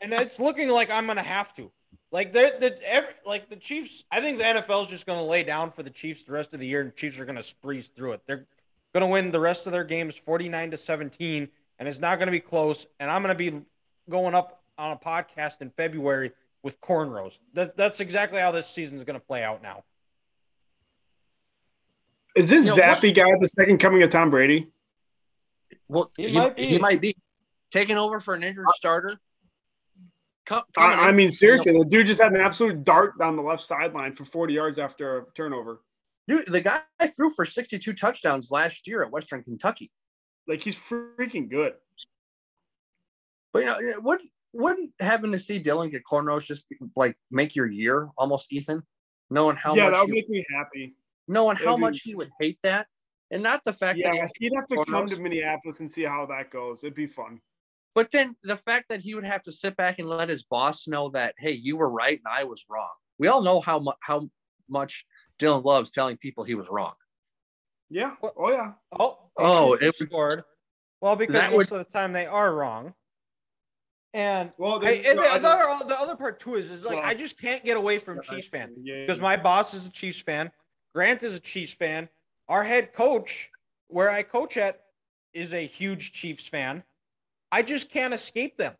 and it's looking like I'm going to have to. Like the the every, like the Chiefs, I think the NFL is just going to lay down for the Chiefs the rest of the year, and the Chiefs are going to breeze through it. They're going to win the rest of their games, forty nine to seventeen, and it's not going to be close. And I'm going to be going up on a podcast in February with cornrows. That, that's exactly how this season is going to play out now. Is this You know, what- Zappe guy the second coming of Tom Brady? Well, He he, might be. he might be taking over for an injured starter. Co- I, I mean, seriously, the dude just had an absolute dart down the left sideline for 40 yards after a turnover. dude, the guy threw for 62 touchdowns last year at Western Kentucky. Like he's freaking good. But you know, would wouldn't having to see Dylan get cornrows just like make your year almost, Ethan? Knowing how yeah, much that would he- make me happy. knowing how that'd be- much he would hate that, and not the fact that. Yeah, He, he'd have to come to Minneapolis and see how that goes. It'd be fun. but then the fact that he would have to sit back and let his boss know that, hey, you were right and I was wrong. We all know how much how much Dylan loves telling people he was wrong. Yeah. Oh yeah. Oh, Oh, oh it it scored. Well, because most would- of the time they are wrong. And Well, Hey, then and the the, other- other, the other part too is, is like Well, I just can't get away from Chiefs fan Yeah, because my boss is a Chiefs fan, Grant is a Chiefs fan, our head coach where I coach at is a huge Chiefs fan. I just can't escape them.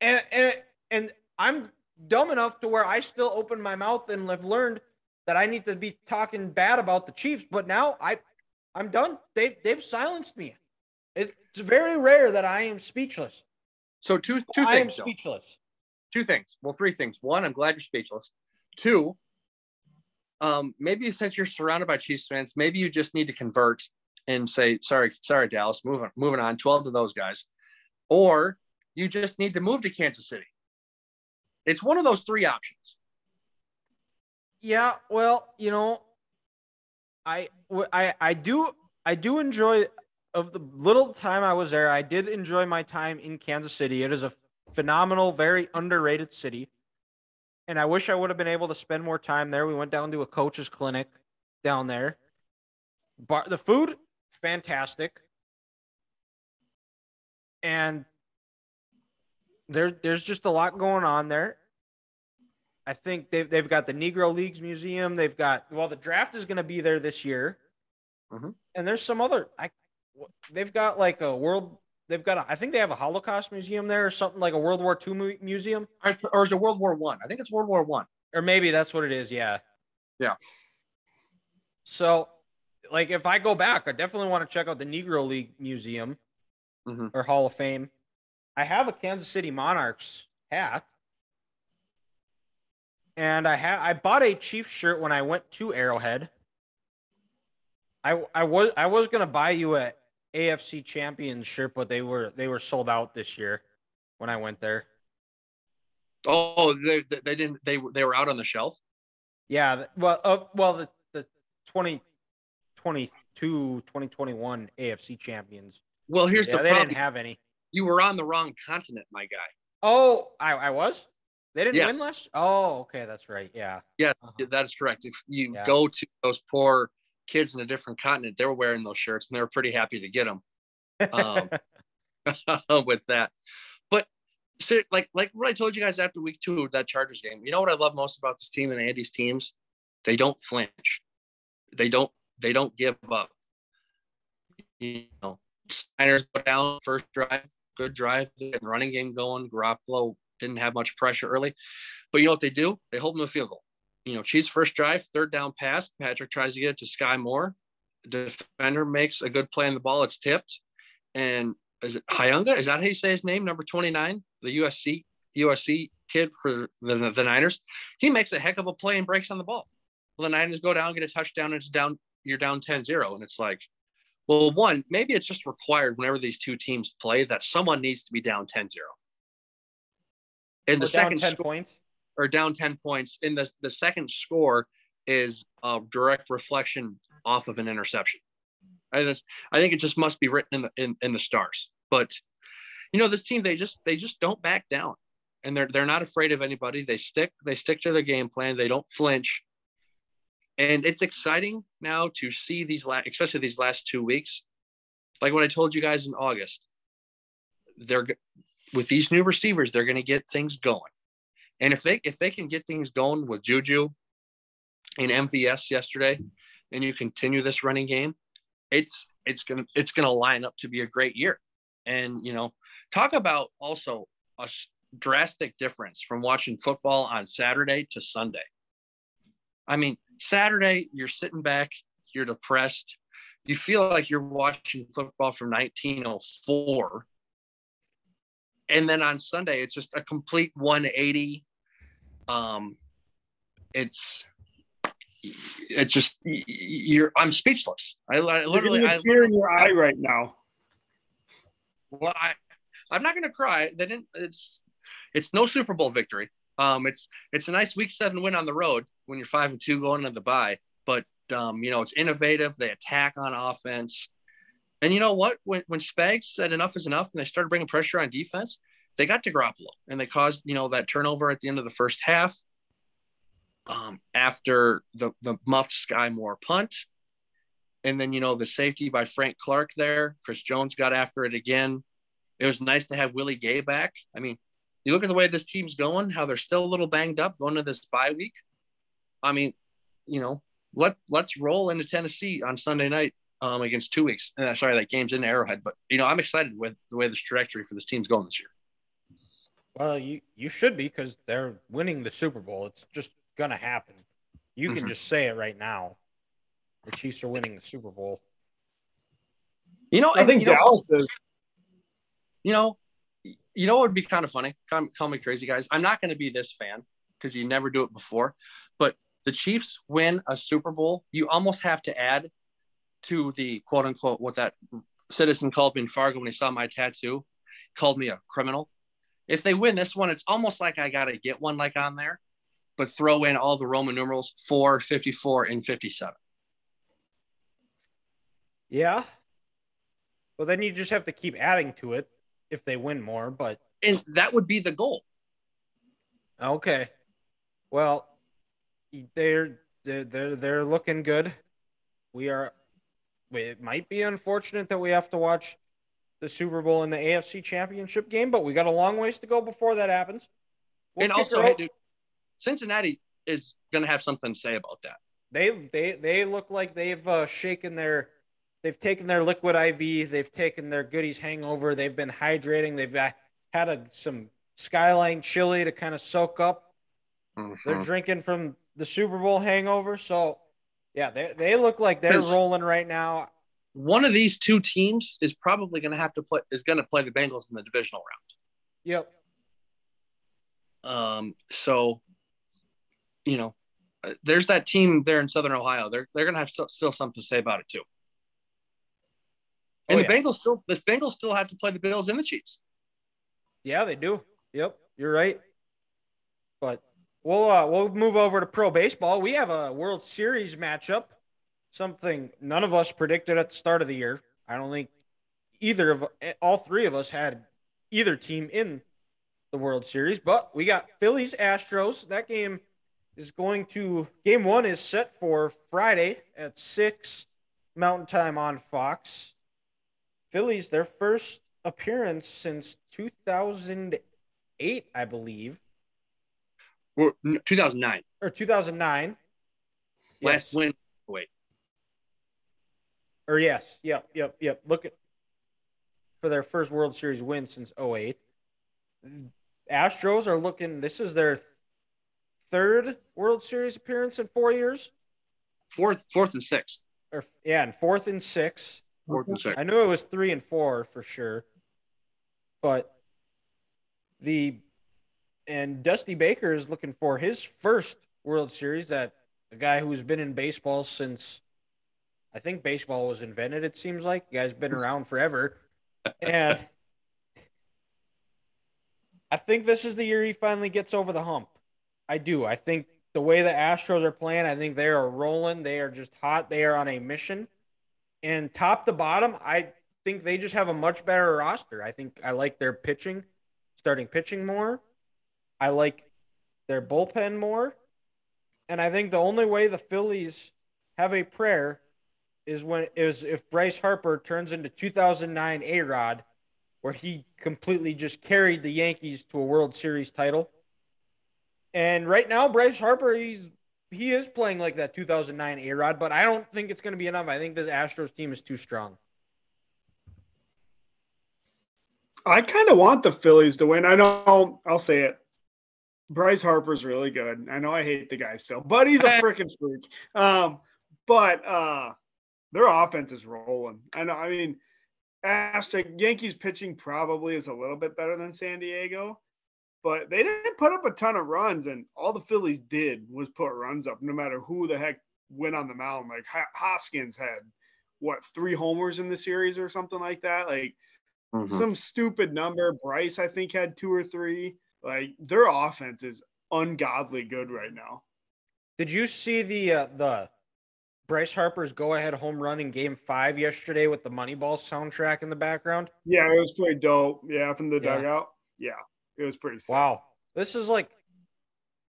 And and and I'm dumb enough to where I still open my mouth and have learned that I need to be talking bad about the Chiefs, but now I I'm done. They've they've silenced me. It's very rare that I am speechless. So two two I am things. though. speechless. two things. Well, three things. One, I'm glad you're speechless. Two, um, maybe since you're surrounded by Chiefs fans, maybe you just need to convert and say, sorry, sorry, Dallas, moving moving on, 12 to those guys. Or you just need to move to Kansas City. It's one of those three options. Yeah, well, you know, I I I do I do enjoy of the little time I was there. I did enjoy my time in Kansas City. It is a phenomenal, very underrated city, and I wish I would have been able to spend more time there. We went down to a coach's clinic down there. Bar the food fantastic, and there there's just a lot going on there. I think they've they've got the Negro Leagues Museum. They've got well, the draft is going to be there this year, Mhm. and there's some other. I they've got like a world. They've got a, I think they have a Holocaust museum there or something like a World War II mu- museum, Or, is it World War One? I? think it's World War One. or maybe that's what it is. Yeah. Yeah. So, like, if I go back, I definitely want to check out the Negro League Museum Mhm. or Hall of Fame. I have a Kansas City Monarchs hat. And I had I bought a Chiefs shirt when I went to Arrowhead. I I was I was gonna buy you a AFC Champions shirt, but they were they were sold out this year when I went there. Oh, they, they didn't. They were they were out on the shelf. Yeah, well, uh, well, the the 2022 2021 AFC champions. Well, here's yeah, the they problem. didn't have any. you were on the wrong continent, my guy. Oh, I I was. They didn't Yes. win last. Oh, okay, that's right. Yeah. Yeah, Uh-huh. that is correct. If you Yeah. go to those poor kids in a different continent, they were wearing those shirts and they were pretty happy to get them Um, with that. But like like what I told you guys after week two of that Chargers game, you know what I love most about this team and Andy's teams? They don't flinch. They don't they don't give up. You know, Steiners go down first drive, good drive, running game going. Garoppolo didn't have much pressure early. But you know what they do? They hold them a field goal. You know, Chiefs first drive, third down pass. Patrick tries to get it to Sky Moore. Defender makes a good play on the ball. It's tipped. And is it Hyunga? Is that how you say his name? Number 29, the USC USC kid for the, the Niners. He makes a heck of a play and breaks on the ball. Well, the Niners go down, get a touchdown, and it's down, you're down 10-0. And it's like, well, one, maybe it's just required whenever these two teams play that someone needs to be down 10-0. And the second 10 score- points. or down 10 points in the, the second score is a direct reflection off of an interception. I, just, I think it just must be written in the in, in the stars. But you know this team they just they just don't back down and they're they're not afraid of anybody. They stick they stick to their game plan. They don't flinch. And it's exciting now to see these last especially these last two weeks. Like what i told you guys in august they're with these new receivers they're going to get things going and if they if they can get things going with Juju and MVS yesterday, and you continue this running game, it's it's gonna it's gonna line up to be a great year. And you know, talk about also a drastic difference from watching football on Saturday to Sunday. I mean, Saturday you're sitting back, you're depressed, you feel like you're watching football from 1904 and then on Sunday it's just a complete 180. Um, it's it's just you're I'm speechless. I, You're literally I tear in your eye right now. well I I'm not gonna cry. They didn't. It's it's no Super Bowl victory. Um, it's it's a nice Week Seven win on the road when you're five and two going into the bye. But um, you know it's innovative. They attack on offense, and you know what? When when Spags said enough is enough, and they started bringing pressure on defense, they got to Garoppolo, and they caused you know that turnover at the end of the first half. Um, after the the muffed Sky Moore punt, and then you know the safety by Frank Clark there. Chris Jones got after it again. It was nice to have Willie Gay back. I mean, you look at the way this team's going, how they're still a little banged up going to this bye week. I mean, you know, let let's roll into Tennessee on Sunday night um, against two weeks. Uh, sorry, that game's in Arrowhead, but you know I'm excited with the way this trajectory for this team's going this year. Well, you you should be because they're winning the Super Bowl. It's just gonna happen. You can Mhm. just say it right now. The Chiefs are winning the Super Bowl. You know, I and, think you know, Dallas is. you know, you know what would be kind of funny? Call, call me crazy, guys. I'm not going to be this fan because you never do it before. But the Chiefs win a Super Bowl, you almost have to add to the quote unquote what that citizen called me in Fargo when he saw my tattoo, called me a criminal. If they win this one, it's almost like I got to get one like on there, but throw in all the Roman numerals 4, 54, and 57. Yeah. Well, then you just have to keep adding to it if they win more. But And that would be the goal. okay. Well, they're they're, they're looking good. We are. It might be unfortunate that we have to watch the Super Bowl and the AFC Championship game, but we got a long ways to go before that happens. We'll and also, hey, dude, Cincinnati is going to have something to say about that. they they they look like they've uh, shaken their they've taken their liquid IV, they've taken their goodies hangover, they've been hydrating, they've had a, some skyline chili to kind of soak up. They're Mhm. drinking from the Super Bowl hangover, so yeah, they they look like they're rolling right now. One of these two teams is probably going to have to play is going to play the Bengals in the divisional round. Yep. Um, so, you know, uh, there's that team there in Southern Ohio. They're they're going to have still, still something to say about it too. And Oh, the Bengals still the Bengals still have to play the Bills and the Chiefs. Yeah, they do. Yep, you're right. We'll uh, we'll move over to pro baseball. We have a World Series matchup, something none of us predicted at the start of the year. I don't think either of all three of us had either team in the World Series, but we got Phillies Astros. That game is going to game one is set for Friday at six Mountain Time on Fox. Phillies, their first appearance since 2008, I believe, Or, 2009, or 2009. last Yes. win. Wait, Or yes, yep, yep, yep. Look at for their first World Series win since 08. Astros are looking. This is their third World Series appearance in four years, fourth, fourth and sixth, or yeah, and fourth and six. fourth and sixth. I knew it was three and four for sure, but the and Dusty Baker is looking for his first World Series. That a guy who's been in baseball since I think baseball was invented. It seems like the guy's been around forever, and I think this is the year he finally gets over the hump. I do. I think the way the Astros are playing, I think they are rolling. They are just hot. They are on a mission. And top to bottom, I think they just have a much better roster. I think I like their pitching, starting pitching more. I like their bullpen more. And I think the only way the Phillies have a prayer is when is if Bryce Harper turns into 2009 A-Rod where he completely just carried the Yankees to a World Series title. And right now Bryce Harper he's he is playing like that 2009 A-Rod, but I don't think it's going to be enough. I think this Astros team is too strong. I kind of want the Phillies to win. I know I'll say it. Bryce Harper's really good. I know I hate the guy still, but he's a freaking freak. Um, but uh their offense is rolling. I know. I mean, Aztec Yankees pitching probably is a little bit better than San Diego, but they didn't put up a ton of runs, and all the Phillies did was put runs up, no matter who the heck went on the mound. Like Ho- Hoskins had what three homers in the series or something like that. Like Mhm. some stupid number. Bryce, I think, had two or three. Like their offense is ungodly good right now. Did you see the uh, the Bryce Harper's go-ahead home run in Game Five yesterday with the Moneyball soundtrack in the background? Yeah, it was pretty dope. Yeah, from the Yeah. dugout. Yeah, it was pretty sick. Wow, this is like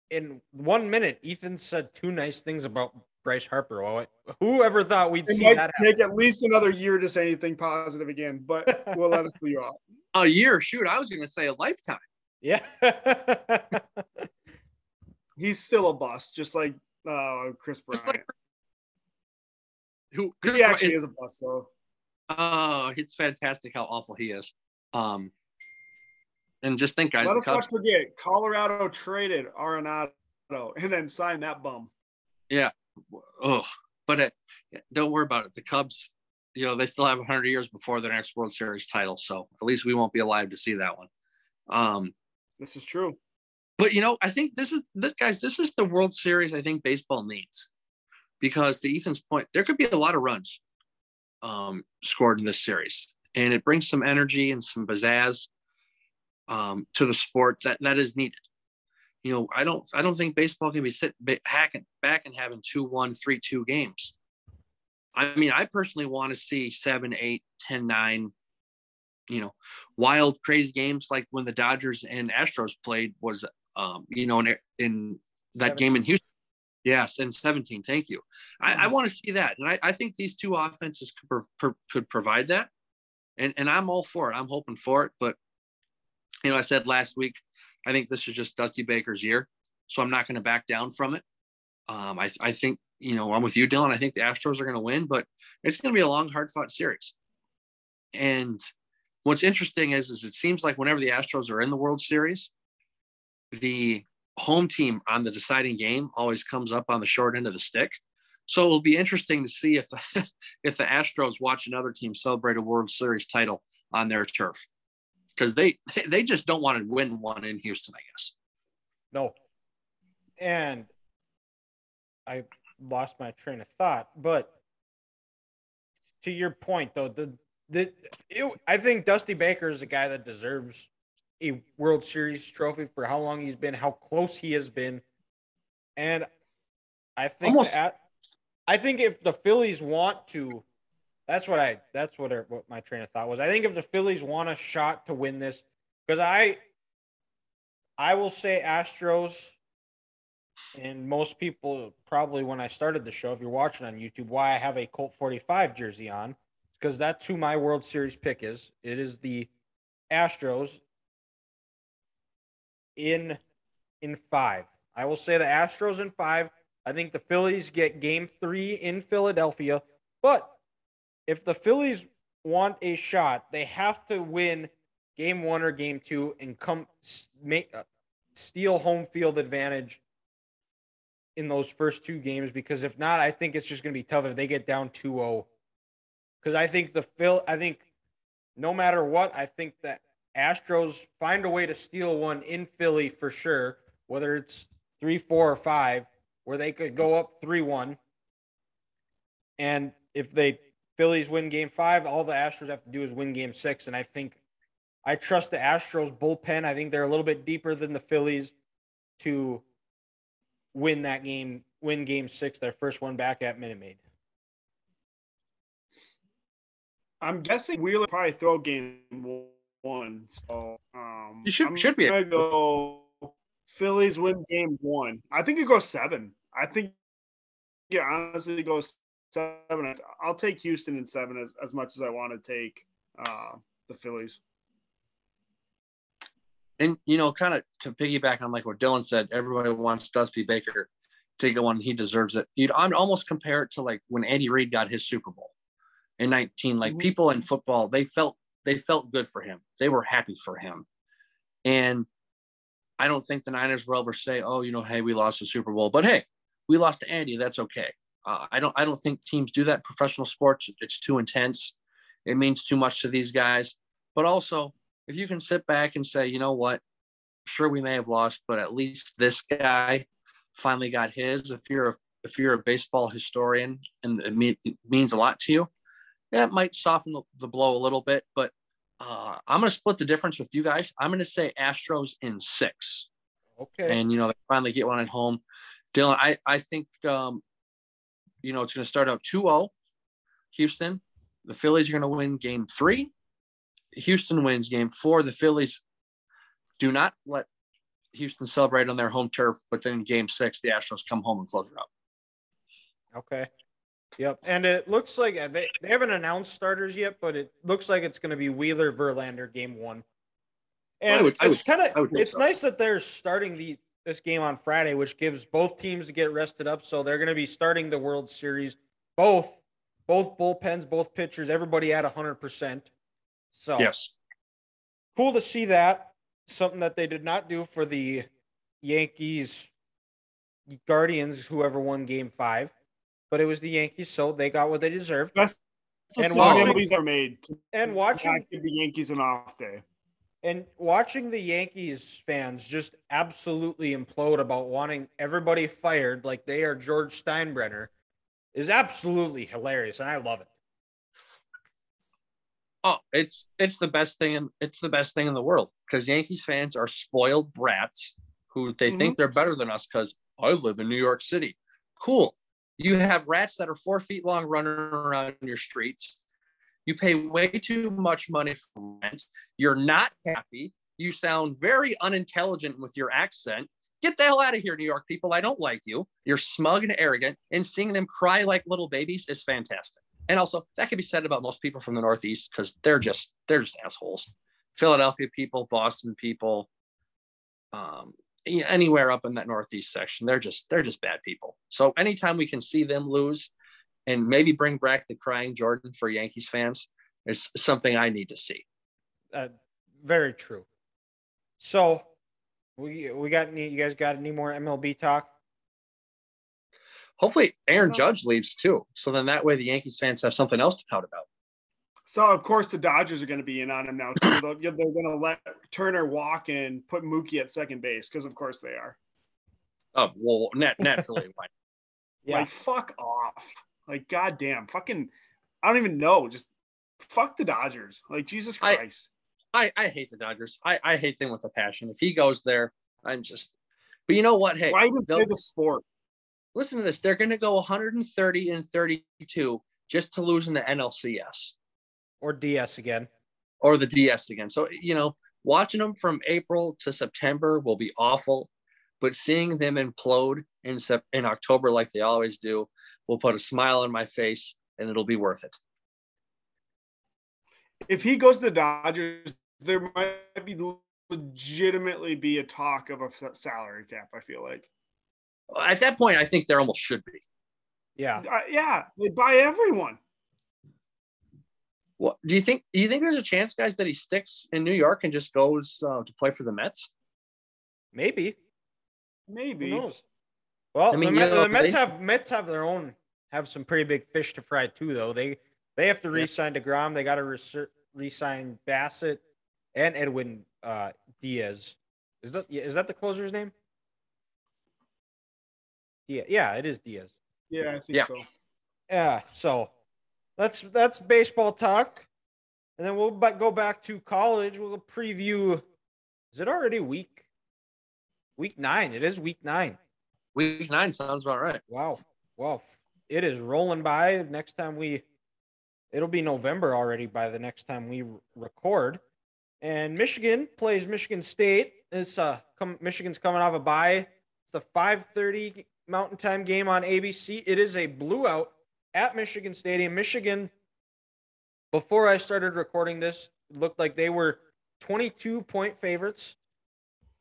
in one minute. Ethan said two nice things about Bryce Harper. Well, whoever thought we'd It see might that? take at least another year to say anything positive again, but we'll let it you off. A year, shoot, I was going to say a lifetime. Yeah. He's still a bust, just like uh, Kris Just Bryant. like who He actually is a bust, though. Oh, it's fantastic how awful he is. Um, and just think, guys, Let the us not forget Colorado traded Arenado and then signed that bum. Yeah. Oh, but it, don't worry about it. The Cubs, you know, they still have 100 years before their next World Series title, so at least we won't be alive to see that one. Um, This is true. but you know, I think this is this guys. This is the World Series I think baseball needs, because to Ethan's point, there could be a lot of runs um, scored in this series, and it brings some energy and some pizzazz um, to the sport that that is needed. You know, I don't I don't think baseball can be sitting hacking back and having two one three two games. I mean, I personally want to see seven, eight, 10, 9, you know, wild, crazy games like when the Dodgers and Astros played was, um, you know, in, in that game in Houston. Yes, in 17. Thank you. I, I want to see that. And I, I think these two offenses could, pro- pro- could provide that. And, and I'm all for it. I'm hoping for it. But, you know, I said last week, I think this is just Dusty Baker's year. So I'm not going to back down from it. Um, I, I think, you know, I'm with you, Dylan. I think the Astros are going to win, but it's going to be a long, hard fought series. And what's interesting is, is it seems like whenever the Astros are in the World Series, the home team on the deciding game always comes up on the short end of the stick. So it'll be interesting to see if the, if the Astros watch another team celebrate a World Series title on their turf because they they just don't want to win one in Houston, I guess. No. And I lost my train of thought, but to your point though, the the it, I think Dusty Baker is a guy that deserves a World Series trophy for how long he's been, how close he has been, and I think Almost- that I think if the Phillies want to, that's what I that's what I, what my train of thought was. I think if the Phillies want a shot to win this, because I I will say Astros, and most people probably when I started the show, if you're watching on YouTube, why I have a Colt 45 jersey on, because that's who my World Series pick is. It is the Astros in in five. I will say the Astros in five. I think the Phillies get game three in Philadelphia. But if the Phillies want a shot, they have to win game one or game two and come make uh, steal home field advantage in those first two games because if not, I think it's just going to be tough if they get down 2-0. Because I think the Phil, I think no matter what, I think that Astros find a way to steal one in Philly for sure, whether it's three, four, or five, where they could go up 3 1. And if they Phillies win game five, all the Astros have to do is win game six. And I think I trust the Astros bullpen. I think they're a little bit deeper than the Phillies to win that game, win game six, their first one back at Minute Maid. I'm guessing Wheeler probably throw game one. So um, You should- I'm should be gonna go. Phillies win game one. I think it goes seven. I think yeah, honestly, it goes seven. I'll take Houston in seven as, as much as I want to take uh, the Phillies. And you know, kind of to piggyback on like what Dylan said, everybody wants Dusty Baker to go one. He deserves it. You'd I'd almost compare it to like when Andy Reid got his Super Bowl in 19. Like Mhm. people in football, they felt they felt good for him. They were happy for him. And I don't think the Niners will ever say, "Oh, you know, hey, we lost the Super Bowl," but hey, we lost to Andy. That's okay. Uh, I don't. I don't think teams do that. in Professional sports, it's too intense. It means too much to these guys. But also, if you can sit back and say, you know what, sure we may have lost, but at least this guy finally got his. If you're a if you're a baseball historian and it means a lot to you, that might soften the, the blow a little bit. But uh, I'm going to split the difference with you guys. I'm going to say Astros in six, Okay. and you know they finally get one at home. Dylan, I I think um, you know it's going to start out 2-0. Houston, the Phillies are going to win Game Three. Houston wins Game Four. The Phillies do not let Houston celebrate on their home turf, but then in game six, the Astros come home and close it up. Okay. Yep. And it looks like uh, they, they haven't announced starters yet, but it looks like it's going to be Wheeler Verlander game one. And I would- it's kind of it's so. nice that they're starting the this game on Friday, which gives both teams to get rested up. So they're going to be starting the World Series both both bullpens, both pitchers, everybody at 100%. So, Yes. cool to see that. Something that they did not do for the Yankees, Guardians, whoever won game five. But it was the Yankees, so they got what they deserved. Best And decision watching- nobody's ever made. And watching give the Yankees an off day. And watching the Yankees fans just absolutely implode about wanting everybody fired like they are George Steinbrenner is absolutely hilarious, and I love it. Oh, it's it's the best thing in it's the best thing in the world because Yankees fans are spoiled brats who they mm-hmm. think they're better than us because I live in New York City. Cool. You have rats that are four feet long running around your streets. You pay way too much money for rent. You're not happy. You sound very unintelligent with your accent. Get the hell out of here, New York people. I don't like you. You're smug and arrogant, and seeing them cry like little babies is fantastic. And also, that can be said about most people from the Northeast because they're just they're just assholes. Philadelphia people, Boston people, um, anywhere up in that Northeast section, they're just they're just bad people. So anytime we can see them lose, and maybe bring back the crying Jordan for Yankees fans, is something I need to see. Uh, very true. So, we we got any? You guys got any more MLB talk? Hopefully, Aaron Judge leaves too, so then that way the Yankees fans have something else to pout about. So of course the Dodgers are going to be in on him now too. They'll- They're going to let Turner walk and put Mookie at second base because of course they are. Oh well, nat- naturally? Yeah, Like fuck off. Like goddamn, fucking. I don't even know. Just fuck the Dodgers. Like Jesus Christ. I, I hate the Dodgers. I, I hate them with a passion. If he goes there, I'm just. But you know what? Hey, Why even play the sport? listen to this. They're going to go 130 and 32 just to lose in the NLCS or DS again. or the DS again. So you know, watching them from April to September will be awful, but seeing them implode in Sep- in October like they always do will put a smile on my face, and it'll be worth it. If he goes to the Dodgers, there might be legitimately be a talk of a salary cap. I feel like. At that point, I think there almost should be. Yeah, Uh, yeah, they buy everyone. What do you think? Do you think there's a chance, guys, that he sticks in New York and just goes uh, to play for the Mets? maybe. Maybe. Who knows? Well, I mean, the, you Met- know, the Mets they- have Mets have their own have some pretty big fish to fry too, though. They they have to Yeah. re-sign Degrom. They got to re- re-sign Bassitt and Edwin uh, Diaz. Is that yeah, is that the closer's name? Yeah, yeah, it is Diaz. Yeah, I think Yeah. so. Yeah, so that's that's baseball talk, and then we'll go back to college. We'll preview. Is it already week? Week nine. It is week nine. Week nine sounds about right. Wow. Well, it is rolling by. Next time we, it'll be November already by the next time we record. And Michigan plays Michigan State. It's uh, come, Michigan's coming off a bye. It's the 5:30 Mountain Time game on ABC. It is a blue out at Michigan Stadium. Michigan, before I started recording this, looked like they were 22 point favorites.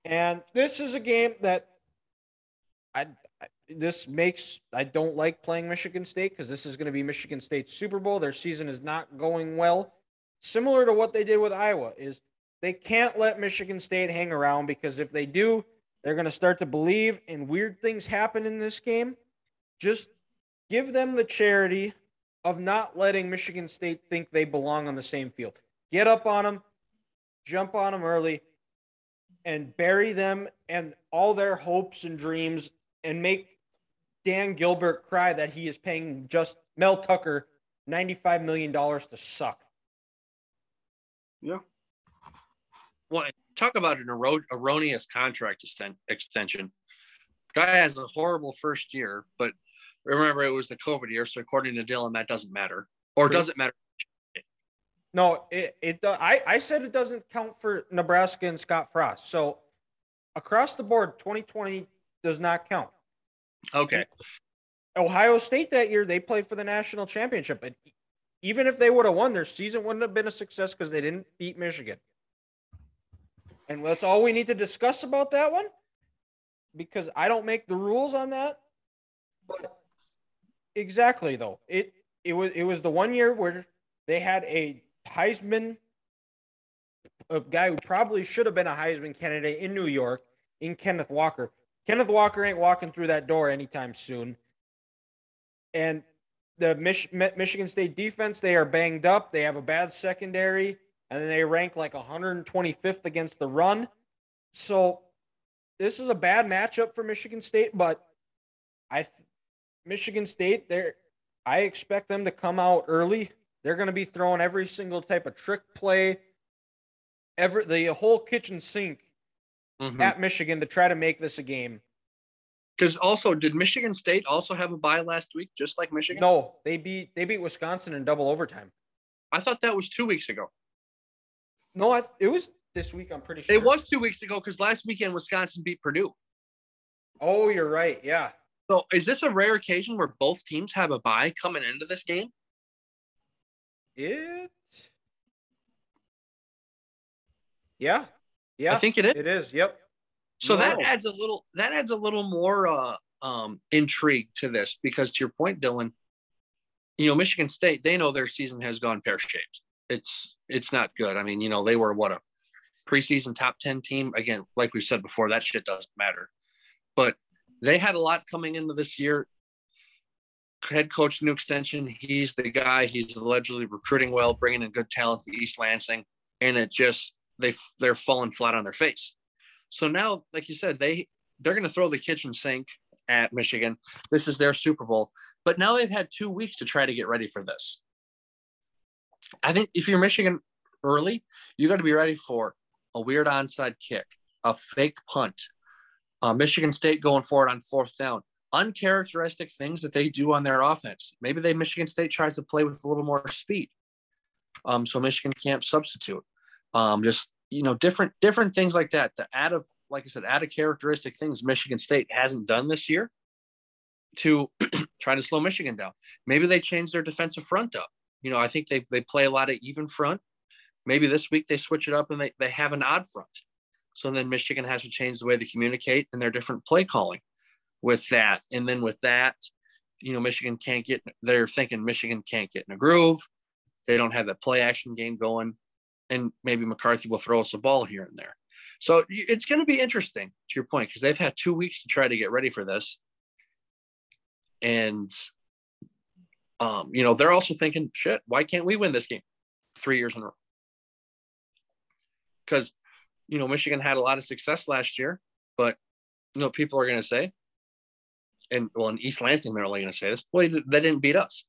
And this is a game that I, I this makes I don't like playing Michigan State because this is going to be Michigan State's Super Bowl. Their season is not going well. Similar to what they did with Iowa, is they can't let Michigan State hang around because if they do, they're going to start to believe and weird things happen in this game. Just give them the charity of not letting Michigan State think they belong on the same field. Get up on them, jump on them early, and bury them and all their hopes and dreams and make Dan Gilbert cry that he is paying just Mel Tucker $95 million to suck. Yeah. Well, talk about an ero- erroneous contract exten- extension. Guy has a horrible first year, but remember it was the COVID year, so according to Dylan, that doesn't matter, or True. does it matter? No, it, it I, I said it doesn't count for Nebraska and Scott Frost. So across the board, 2020 does not count. Okay, Ohio State that year, they played for the national championship. But even if they would have won, their season wouldn't have been a success because they didn't beat Michigan. And that's all we need to discuss about that one because I don't make the rules on that. But exactly, though, it it was it was the one year where they had a Heisman, a guy who probably should have been a Heisman candidate in New York, in Kenneth Walker. Kenneth Walker ain't walking through that door anytime soon. And the Mich- Michigan State defense, they are banged up. They have a bad secondary, and they rank like 125th against the run. So this is a bad matchup for Michigan State, but I Michigan State, they're I expect them to come out early. They're going to be throwing every single type of trick play, every the whole kitchen sink Mhm. at Michigan to try to make this a game. Because also, did Michigan State also have a bye last week, just like Michigan? No, they beat they beat Wisconsin in double overtime. I thought that was two weeks ago. No, I, it was this week. I'm pretty sure It was two weeks ago because last weekend Wisconsin beat Purdue. Oh, you're right. Yeah, So is this a rare occasion where both teams have a bye coming into this game? it. Yeah, yeah, I think it is. it is. Yep. So that adds a little that adds a little more uh, um, intrigue to this because to your point, Dylan, you know Michigan State they know their season has gone pear shaped. It's it's not good. I mean, you know they were what a preseason top ten team again. Like we said before, that shit doesn't matter. But they had a lot coming into this year. Head coach, new extension. He's the guy. He's allegedly recruiting well, bringing in good talent to East Lansing, and it just they they're falling flat on their face. So now, like you said, they they're going to throw the kitchen sink at Michigan. This is their Super Bowl, but now they've had two weeks to try to get ready for this. I think if you're Michigan early, you got to be ready for a weird onside kick, a fake punt, uh, Michigan State going forward on fourth down, uncharacteristic things that they do on their offense. Maybe they Michigan State tries to play with a little more speed, um, so Michigan can't substitute. Um, just you know, different different things like that. The add of, like I said, add of characteristic things Michigan State hasn't done this year to try to slow Michigan down. Maybe they change their defensive front up. You know, I think they they play a lot of even front. Maybe this week they switch it up and they, they have an odd front. So then Michigan has to change the way they communicate and their different play calling with that. And then with that, you know, Michigan can't get, they're thinking Michigan can't get in a groove. They don't have that play action game going. And maybe McCarthy will throw us a ball here and there. So it's going to be interesting to your point because they've had two weeks to try to get ready for this. And, um, you know, they're also thinking, shit, why can't we win this game three years in a row? Because, you know, Michigan had a lot of success last year, but, you know, people are going to say, and well, in East Lansing, they're only going to say this, well, they didn't beat us.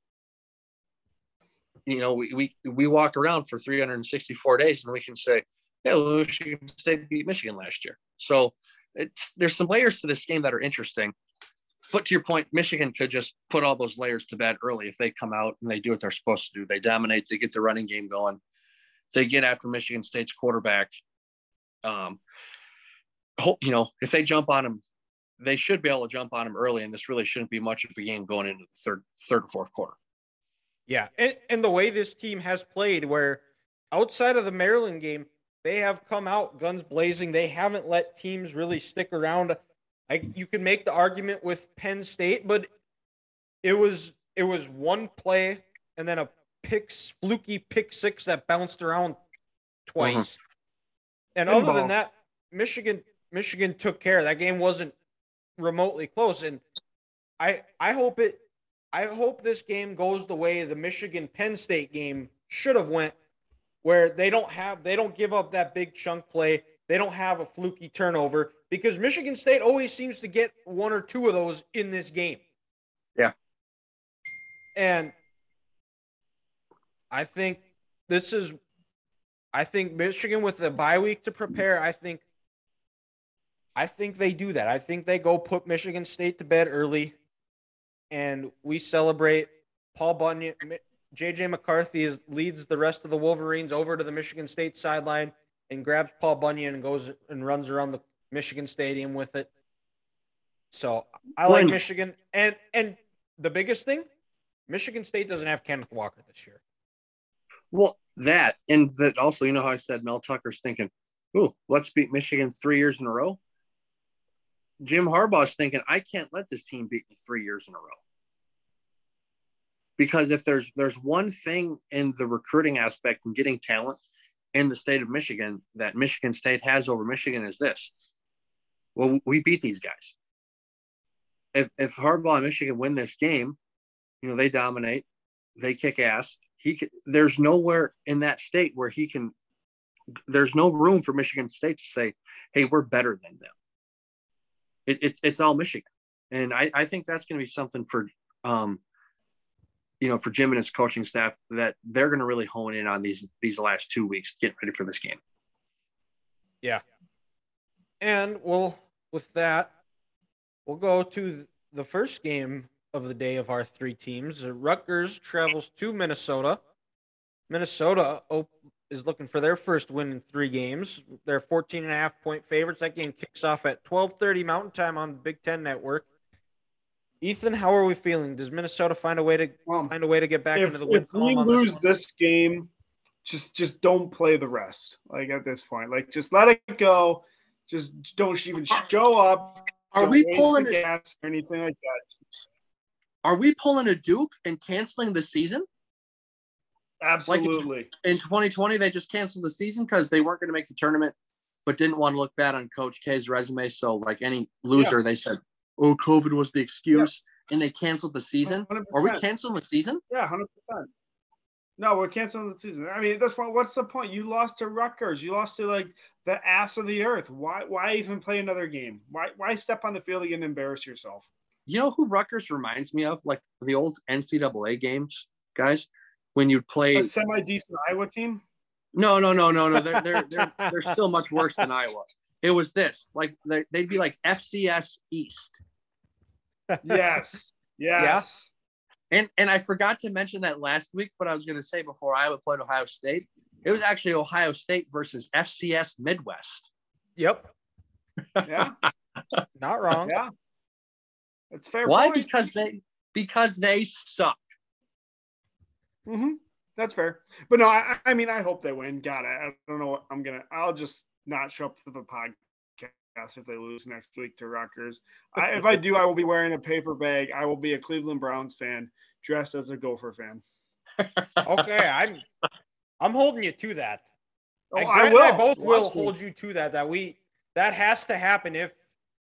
You know, we, we, we walk around for 364 days and we can say, yeah, well, Michigan State beat Michigan last year. So it's, there's some layers to this game that are interesting. But to your point, Michigan could just put all those layers to bed early if they come out and they do what they're supposed to do. They dominate, they get the running game going, they get after Michigan State's quarterback. Um, hope you know if they jump on him, they should be able to jump on him early, and this really shouldn't be much of a game going into the third, third or fourth quarter. Yeah, and, and the way this team has played, where outside of the Maryland game, they have come out guns blazing. They haven't let teams really stick around. I, you can make the argument with Penn State, but it was it was one play and then a pick fluky pick six that bounced around twice. And Pinball. other than that, Michigan Michigan took care. That game wasn't remotely close, and I I hope it I hope this game goes the way the Michigan Penn State game should have went, where they don't have they don't give up that big chunk play. They don't have a fluky turnover because Michigan State always seems to get one or two of those in this game. Yeah. And I think this is I think Michigan with the bye week to prepare, I think I think they do that. I think they go put Michigan State to bed early and we celebrate Paul Bunyan. JJ McCarthy is, leads the rest of the Wolverines over to the Michigan State sideline and grabs Paul Bunyan and goes and runs around the Michigan Stadium with it. So I like When- Michigan, and and the biggest thing, Michigan State doesn't have Kenneth Walker this year. Well, that and that also, you know how I said Mel Tucker's thinking, "Ooh, let's beat Michigan three years in a row." Jim Harbaugh's thinking, "I can't let this team beat me three years in a row," because if there's there's one thing in the recruiting aspect and getting talent in the state of Michigan that Michigan State has over Michigan is this. Well, we beat these guys. If if Harbaugh and Michigan win this game, you know they dominate, they kick ass. He can, there's nowhere in that state where he can. There's no room for Michigan State to say, "Hey, we're better than them." It, it's it's all Michigan, and I I think that's going to be something for um you know, for Jim and his coaching staff that they're going to really hone in on these these last two weeks, getting ready for this game. Yeah. And we'll with that, we'll go to the first game of the day of our three teams. Rutgers travels to Minnesota. Minnesota is looking for their first win in three games. They're 14 and a half point favorites. That game kicks off at 12:30 Mountain Time on the Big Ten Network. Ethan, how are we feeling? Does Minnesota find a way to um, find a way to get back if, into the win? If we lose this, this, game, just just don't play the rest. Like at this point, like just let it go. Just don't even show up. Are we pulling the gas or anything like that? Are we pulling a Duke and canceling the season? Absolutely. Like in, in 2020, they just canceled the season because they weren't going to make the tournament, but didn't want to look bad on Coach K's resume. So, like any loser, yeah. they said, oh, COVID was the excuse, yeah. and they canceled the season. 100%. Are we canceling the season? Yeah, hundred percent. No, we're canceling the season. I mean, that's what. What's the point? You lost to Rutgers. You lost to like the ass of the earth. Why? Why even play another game? Why? Why step on the field again and embarrass yourself? You know who Rutgers reminds me of? Like the old NCAA games, guys. When you play a semi decent Iowa team. No, no, no, no, no. They're they're they're they're still much worse than Iowa. It was this. Like they'd be like FCS East yes. Yes. Yeah. And and I forgot to mention that last week, but I was going to say before Iowa played Ohio State, it was actually Ohio State versus FCS Midwest. Yep. Yeah. Not wrong. Yeah. That's fair. Why? Point. Because they because they suck. Mm-hmm. That's fair. But no, I, I mean, I hope they win. God, I, I don't know what I'm gonna. I'll just not show up to the podcast if they lose next week to Rutgers. I, if I do, I will be wearing a paper bag. I will be a Cleveland Browns fan dressed as a Gopher fan. okay, I'm I'm holding you to that. Oh, I, I will. I both Watch will me. hold you to that. That we that has to happen if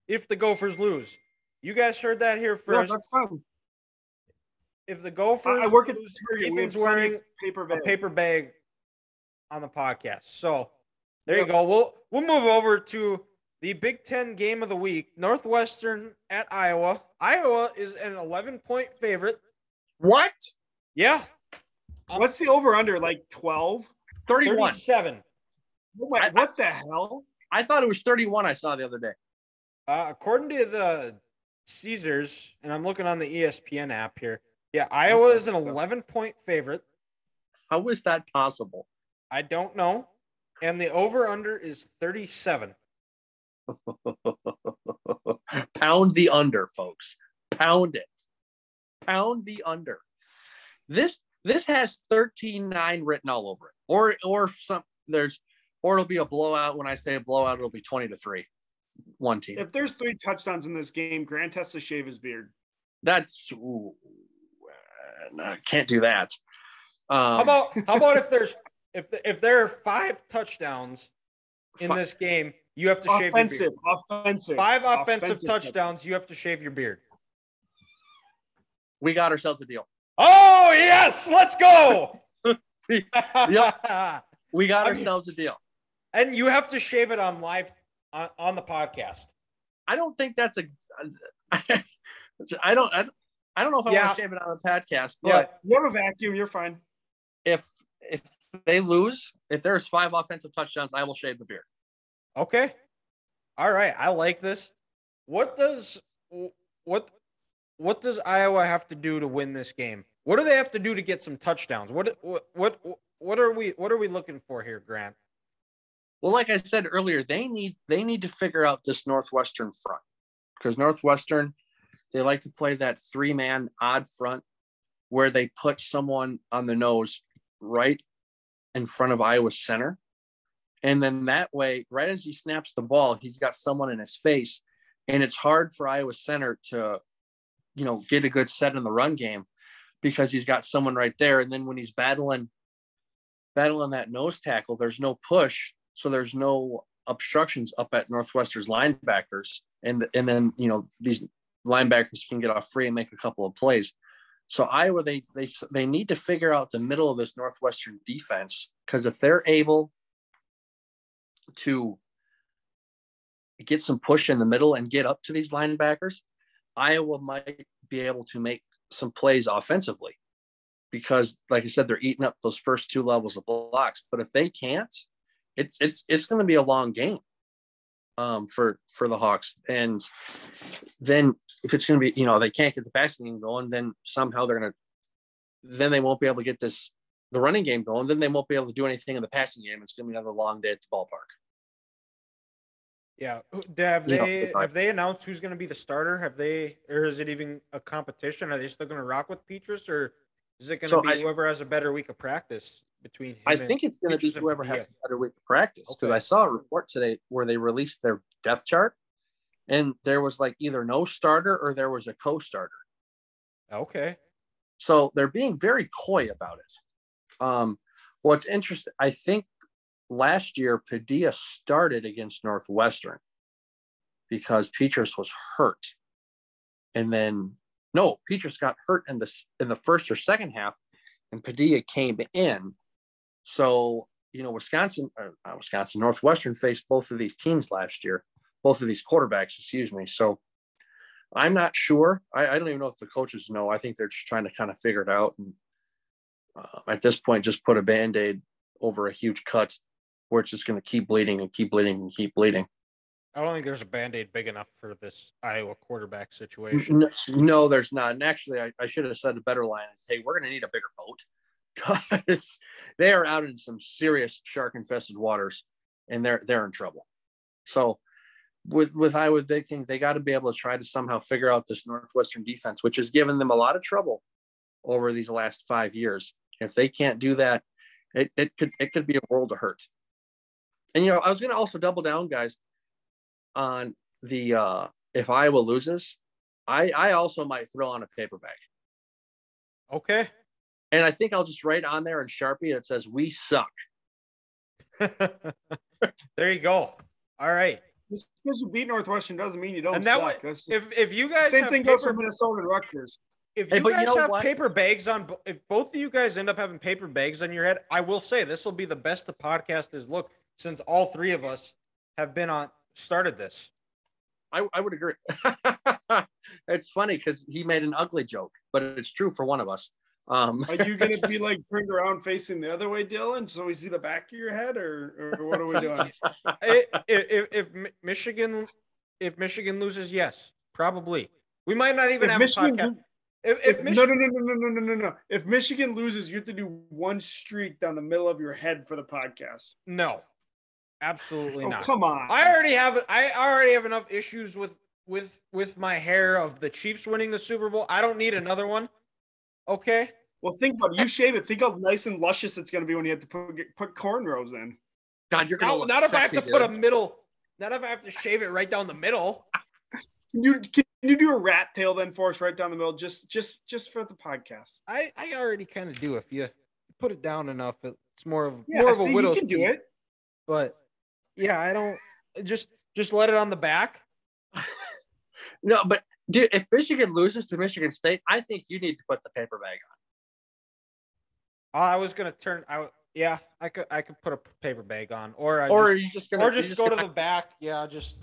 if the Gophers lose. You guys heard that here first. Yeah, that's fine. If the Gophers I, I work lose, at Ethan's wearing paper bag. a paper bag on the podcast. So there yep. you go. We'll we'll move over to the Big Ten game of the week Northwestern at Iowa. Iowa is an 11 point favorite. What? Yeah. What's the over under? Like 12? 31. 37. Wait, I, what the hell? I thought it was 31 I saw the other day. Uh, according to the Caesars, and I'm looking on the ESPN app here. Yeah, Iowa is an 11 point favorite. How is that possible? I don't know. And the over under is 37. Pound the under, folks. Pound it. Pound the under. This this has 13-9 written all over it. Or or some there's or it'll be a blowout. When I say a blowout, it'll be 20 to 3. One team. If there's three touchdowns in this game, Grant has to shave his beard. That's ooh, uh, can't do that. Um, how about how about if there's if if there are five touchdowns in five, this game, you have to offensive, shave your beard. Offensive. Five offensive, offensive touchdowns. You have to shave your beard. We got ourselves a deal. Oh yes, let's go. yep. We got ourselves a deal. And you have to shave it on live on, on the podcast. I don't think that's a. I don't. I, I don't know if I yeah. want to shave it on the podcast. But yeah, you have a vacuum. You're fine. If if they lose, if there's five offensive touchdowns, I will shave the beard. Okay. All right. I like this. What does what what does Iowa have to do to win this game? What do they have to do to get some touchdowns? What what what what are we what are we looking for here, Grant? Well, like I said earlier, they need they need to figure out this Northwestern front because Northwestern they like to play that three man odd front where they put someone on the nose right in front of Iowa center and then that way, right as he snaps the ball, he's got someone in his face. And it's hard for Iowa center to, you know, get a good set in the run game. because he's got someone right there. And then when he's battling battling that nose tackle, there's no push, so there's no obstructions up at Northwestern's linebackers, and and then you know these linebackers can get off free and make a couple of plays. So Iowa, they they they need to figure out the middle of this Northwestern defense because if they're able to get some push in the middle and get up to these linebackers, Iowa might be able to make some plays offensively because, like I said, they're eating up those first two levels of blocks. But if they can't, it's it's it's going to be a long game um, for for the Hawks. And then if it's going to be, you know, they can't get the passing game going, then somehow they're going to, then they won't be able to get this the running game going. Then they won't be able to do anything in the passing game. It's going to be another long day at the ballpark. Yeah, have they have they announced who's going to be the starter? Have they, or is it even a competition? Are they still going to rock with Petras, or is it going to So be I- whoever has a better week of practice between? I think it's going to be whoever has a better week of practice because Okay. I saw a report today where they released their depth chart, and there was like either no starter or there was a co-starter. okay. So they're being very coy about it. Um, what's interesting, I think last year Padilla started against Northwestern because Petras was hurt, and then no, Petras got hurt in the in the first or second half, and Padilla came in. So you know, Wisconsin, Wisconsin, Northwestern faced both of these teams last year, both of these quarterbacks, excuse me. So I'm not sure. I, I don't even know if the coaches know. I think they're just trying to kind of figure it out. And uh, at this point, just put a band aid over a huge cut where it's just going to keep bleeding and keep bleeding and keep bleeding. I don't think there's a band aid big enough for this Iowa quarterback situation. No, no, there's not. And actually, I, I should have said a better line and say, we're going to need a bigger boat because they are out in some serious shark infested waters and they're, they're in trouble. So, with with Iowa, they think they got to be able to try to somehow figure out this Northwestern defense, which has given them a lot of trouble over these last five years. If they can't do that, it, it could it could be a world of hurt. And you know, I was going to also double down, guys, on the uh, if Iowa loses, I I also might throw on a paperback. Okay. And I think I'll just write on there in Sharpie that says "We suck." there you go. All right. Just because you beat Northwestern doesn't mean you don't And that suck. wa- That's- If if you guys same have thing goes for Minnesota and Rutgers. if Hey, you you guys know have what? paper bags on, if both of you guys end up having paper bags on your head, I will say this will be the best the podcast has looked since all three of us have been on started this. I, I would agree. it's funny because he made an ugly joke, but it's true for one of us. Um, Are you going to be like turned around facing the other way, Dylan, so we see the back of your head, or, or what are we doing? If, if, if Michigan, if Michigan loses, yes, probably. We might not even If have Michigan, a podcast. If, if, if no, Michigan, no, no, no, no, no, no, no, no. If Michigan loses, you have to do one streak down the middle of your head for the podcast. no, absolutely Oh, not. come on. I already have I already have enough issues with with with my hair of the Chiefs winning the Super Bowl. I don't need another one. Okay. well, think about it. You shave it. Think how nice and luscious it's going to be when you have to put, get- put cornrows in. God, you're gonna Now, not if I have to sexy, put a middle. Not if I have to shave it right down the middle. Can you can you do a rat tail then for us right down the middle, just just just for the podcast? I I already kind of do. If you put it down enough, it's more of Yeah, more of a see, you can do it. But yeah, I don't just just let it on the back. No, but dude, if Michigan loses to Michigan State, I think you need to put the paper bag on. I was gonna turn. I yeah, I could I could put a paper bag on, or I or just- you just gonna or you just go to gonna- the back. Yeah, just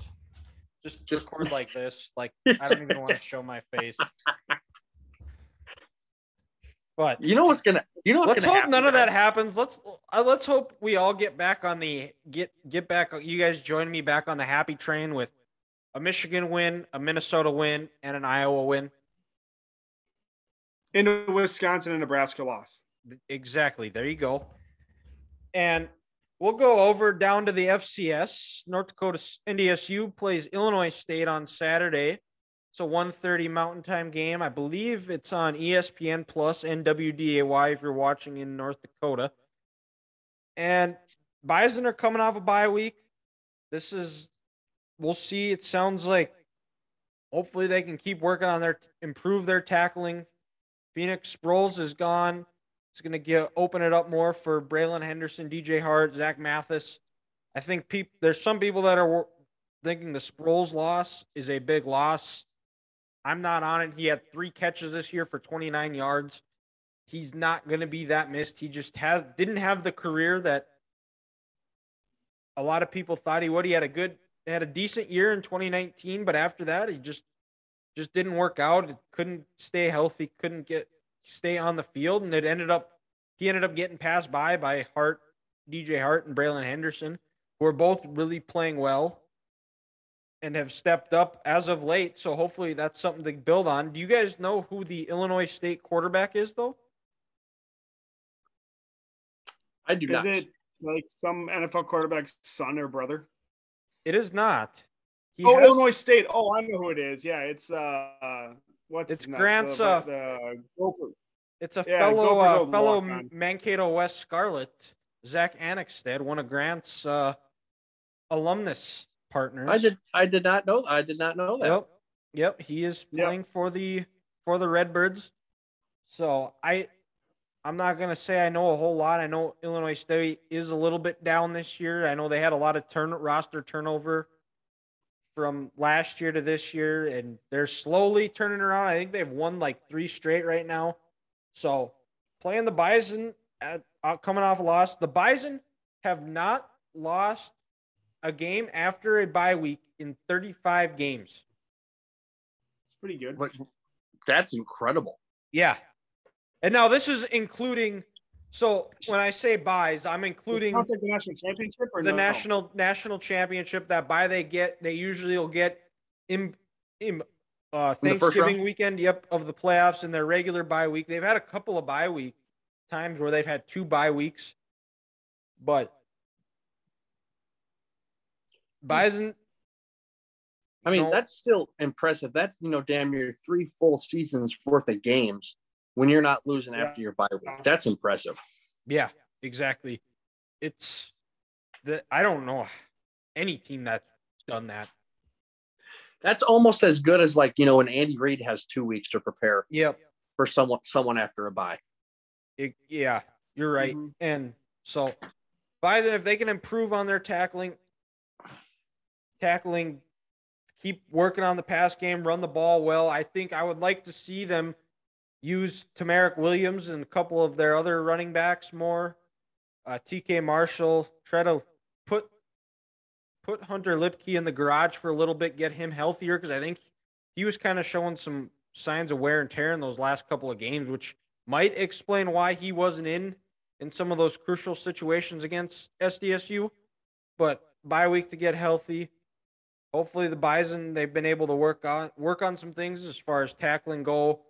just, Just- record like this. Like I don't even want to show my face. But You know what's gonna. You know what's let's hope none of that happens. Let's uh, let's hope we all get back on the get get back. You guys join me back on the happy train with a Michigan win, a Minnesota win, and an Iowa win. In Wisconsin and Nebraska loss. Exactly. There you go. And we'll go over down to the FCS. North Dakota NDSU plays Illinois State on Saturday. It's a 1:30 Mountain Time game. I believe it's on ESPN Plus and WDAY if you're watching in North Dakota. And Bison are coming off a bye week. This is we'll see. It sounds like hopefully they can keep working on their improve their tackling Phoenix Sproles is gone. It's going to get open it up more for Braylon Henderson, DJ Hart, Zach Mathis. I think peop, there's some people that are thinking the Sproles loss is a big loss. I'm not on it. He had three catches this year for 29 yards. He's not going to be that missed. He just has didn't have the career that a lot of people thought he would. He had a good, had a decent year in 2019, but after that, he just just didn't work out. It couldn't stay healthy. Couldn't get stay on the field, and it ended up he ended up getting passed by by Hart, DJ Hart, and Braylon Henderson, who are both really playing well and have stepped up as of late. So hopefully that's something to build on. Do you guys know who the Illinois State quarterback is, though? I do Is not. it like some NFL quarterback's son or brother? It is not. He oh, has- Illinois State. Oh, I know who it is. Yeah, it's uh, what's It's? Grant's, uh, the Gopher. It's a Yeah, fellow uh, fellow walk-on. Mankato West Scarlet, Zach Annexstad, one of Grant's uh, alumnus partners. I did. I did not know. I did not know that. Yep. Yep. He is Yep. playing for the for the Redbirds. So I I'm not gonna say I know a whole lot. I know Illinois State is a little bit down this year. I know they had a lot of turn roster turnover from last year to this year, and they're slowly turning around. I think they've won like three straight right now. So playing the Bison at, uh, coming off a loss, the Bison have not lost a game after a bye week in 35 games. It's pretty good. But that's incredible. Yeah. And now this is including so when I say buys, I'm including like the national championship or the no? national national championship that buy they get they usually will get in in uh In the first Thanksgiving round? weekend, yep, of the playoffs in their regular bye week. They've had a couple of bye week times where they've had two bye weeks. But Bison I mean, No. that's still impressive. That's you know, damn near three full seasons worth of games when you're not losing Yeah. after your bye week. That's impressive. Yeah, exactly. It's the I don't know any team that's done that. That's almost as good as like you know when Andy Reid has two weeks to prepare Yep. for someone someone after a bye. It, yeah, you're right. Mhm. And so, Bison, if they can improve on their tackling, tackling, keep working on the pass game, run the ball well, I think I would like to see them use TaMerik Williams and a couple of their other running backs more. Uh, TK Marshall, try to put put Hunter Luepke in the garage for a little bit, get him healthier because I think he was kind of showing some signs of wear and tear in those last couple of games, which might explain why he wasn't in in some of those crucial situations against SDSU. But bye week to get healthy. Hopefully the Bison they've been able to work on work on some things as far as tackling go,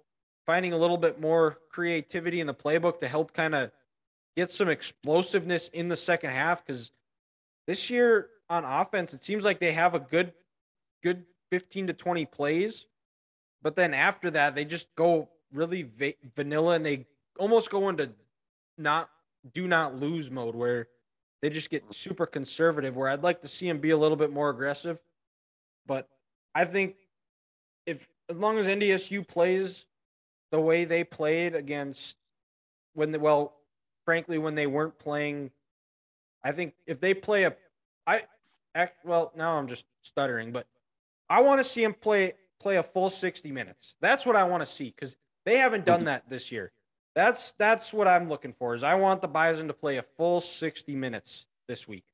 finding a little bit more creativity in the playbook to help kind of get some explosiveness in the second half because this year on offense it seems like they have a good good 15 to 20 plays. But then after that they just go really va- vanilla and they almost go into not do not lose mode where they just get super conservative where i'd like to see them be a little bit more aggressive. But i think if as long as ndsu plays the way they played against when they, well frankly when they weren't playing i think if they play a i act well now i'm just stuttering but i want to see them play play a full 60 minutes. That's what i want to see because they haven't done mm-hmm. that this year. That's that's what i'm looking for is i want the bison to play a full 60 minutes this week.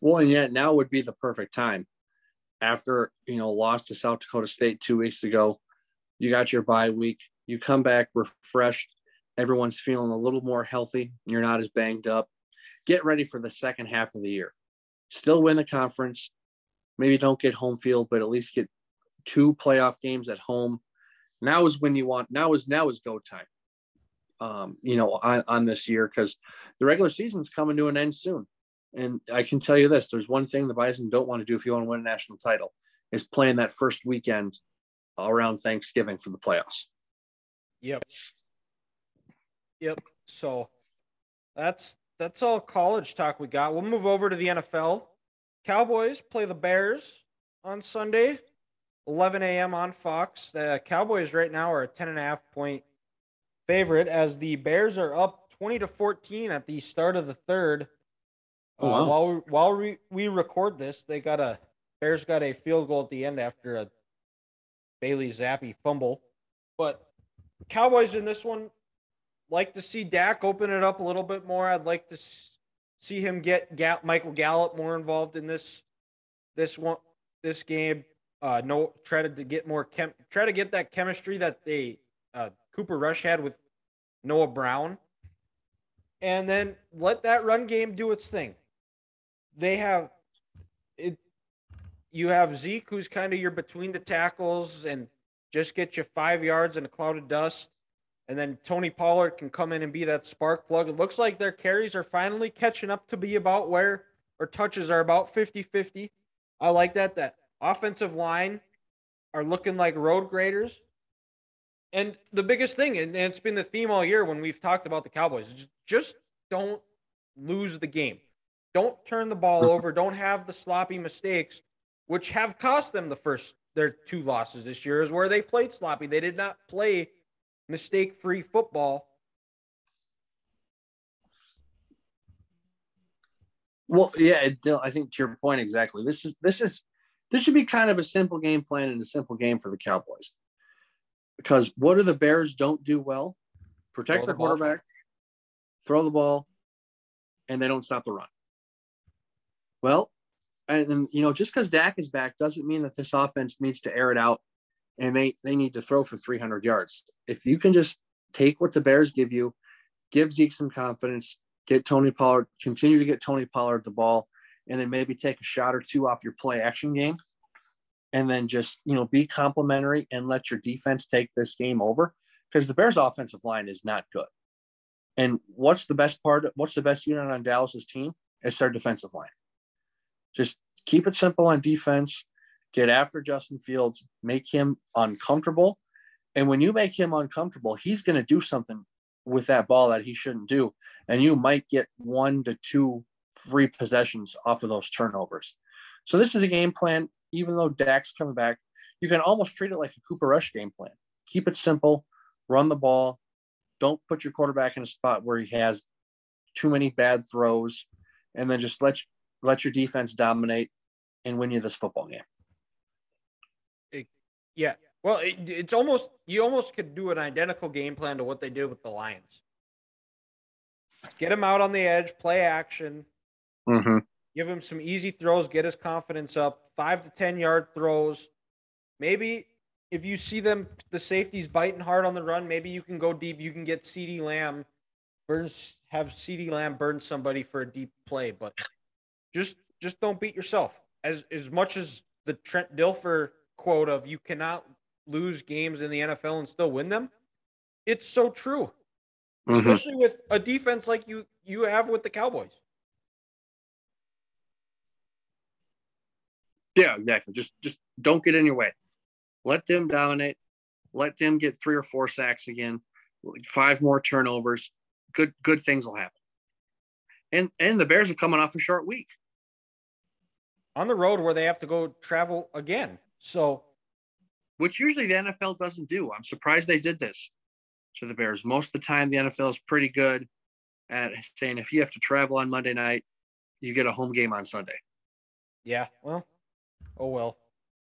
Well, and yet now would be the perfect time. After you know, lost to South Dakota State two weeks ago, you got your bye week. You come back refreshed. Everyone's feeling a little more healthy. You're not as banged up. Get ready for the second half of the year. Still win the conference. Maybe don't get home field, but at least get two playoff games at home. Now is when you want. Now is now is go time. Um, you know, on, on this year because the regular season's coming to an end soon. And I can tell you this: there's one thing the Bison don't want to do if you want to win a national title is playing that first weekend around Thanksgiving for the playoffs. Yep. Yep. So that's that's all college talk we got. We'll move over to the NFL. Cowboys play the Bears on Sunday. 11 a.m. on Fox. The Cowboys right now are a 10 and a half point favorite as the Bears are up 20 to 14 at the start of the third. Oh, Uh, while we, while we, we record this, they got a Bears got a field goal at the end after a Bailey Zappe fumble. But Cowboys in this one like to see Dak open it up a little bit more. I'd like to see him get Michael Gallup more involved in this this one this game. Uh, no, try to, to get more chem, try to get that chemistry that they uh, Cooper Rush had with Noah Brown, and then let that run game do its thing. They have it. You have Zeke, who's kind of your between the tackles and just get you five yards in a cloud of dust. And then Tony Pollard can come in and be that spark plug. It looks like their carries are finally catching up to be about where, or touches are about 50 50. I like that. That offensive line are looking like road graders. And the biggest thing, and it's been the theme all year when we've talked about the Cowboys, is just don't lose the game. Don't turn the ball over. Don't have the sloppy mistakes, which have cost them the first their two losses this year, is where they played sloppy. They did not play mistake free football. Well, yeah, I think to your point exactly. This is this is this should be kind of a simple game plan and a simple game for the Cowboys. Because what do the Bears don't do well? Protect Throw the ball. quarterback, throw the ball, and they don't stop the run. Well, and then you know, just because Dak is back doesn't mean that this offense needs to air it out and they they need to throw for 300 yards. If you can just take what the Bears give you, give Zeke some confidence, get Tony Pollard, continue to get Tony Pollard the ball, and then maybe take a shot or two off your play action game, and then just you know be complimentary and let your defense take this game over because the Bears' offensive line is not good. And what's the best part? What's the best unit on Dallas's team? It's their defensive line. Just keep it simple on defense. Get after Justin Fields, make him uncomfortable. And when you make him uncomfortable, he's going to do something with that ball that he shouldn't do. And you might get one to two free possessions off of those turnovers. So this is a game plan. Even though Dak's coming back, you can almost treat it like a Cooper Rush game plan. Keep it simple, run the ball. Don't put your quarterback in a spot where he has too many bad throws, and then just let let your defense dominate and win you this football game. Yeah. Well, it, it's almost you almost could do an identical game plan to what they did with the Lions. Get him out on the edge, play action, Mm-hmm. give him some easy throws, get his confidence up, five to ten yard throws. Maybe if you see them, the safeties biting hard on the run, maybe you can go deep. You can get CeeDee Lamb, burns, have CeeDee Lamb burn somebody for a deep play, but just just don't beat yourself. As as much as the Trent Dilfer quote of you cannot lose games in the NFL and still win them, it's so true. Mm-hmm. Especially with a defense like you you have with the Cowboys. Yeah, exactly. Just just don't get in your way. Let them dominate. Let them get three or four sacks again, five more turnovers. Good good things will happen. And and the Bears are coming off a short week. on the road where they have to go travel again. So which usually the NFL doesn't do. I'm surprised they did this to the Bears. Most of the time, the NFL is pretty good at saying if you have to travel on Monday night, you get a home game on Sunday. yeah, well, oh well,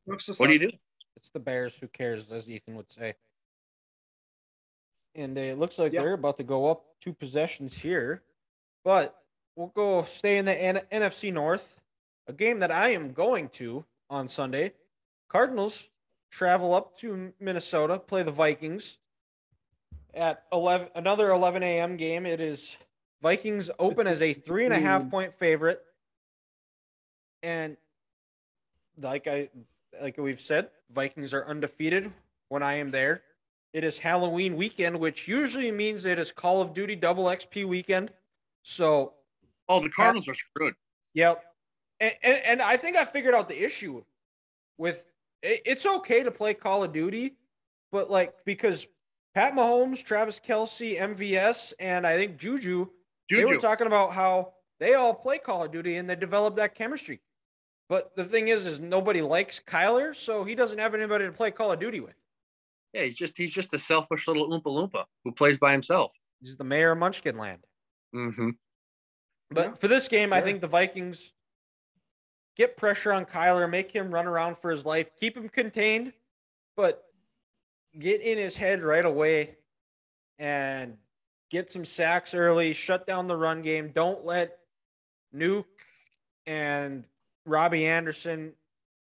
Looks the What do you do? it's the Bears. Who cares, as Ethan would say. And uh, it looks like Yeah. they're about to go up two possessions here, but we'll go stay in the N- NFC North. A game that I am going to on Sunday. Cardinals travel up to Minnesota, play the Vikings at 11 another 11 a.m. game. It is Vikings open as a three and a half point favorite. And like I like we've said, Vikings are undefeated when I am there. It is Halloween weekend, which usually means it is Call of Duty double XP weekend. So Oh, the Cardinals are screwed. Yep. And, and, and I think I figured out the issue with it, it's okay to play Call of Duty, but like because Pat Mahomes, Travis Kelce, MVS, and I think Juju, they were talking about how they all play Call of Duty and they develop that chemistry. But the thing is, is nobody likes Kyler, so he doesn't have anybody to play Call of Duty with. Yeah, he's just he's just a selfish little oompa loompa who plays by himself. He's the mayor of Munchkin Land. Mm-hmm. But Yeah. for this game, I think the Vikings get pressure on Kyler, make him run around for his life, keep him contained, but get in his head right away and get some sacks early, shut down the run game. Don't let Nuke and Robbie Anderson,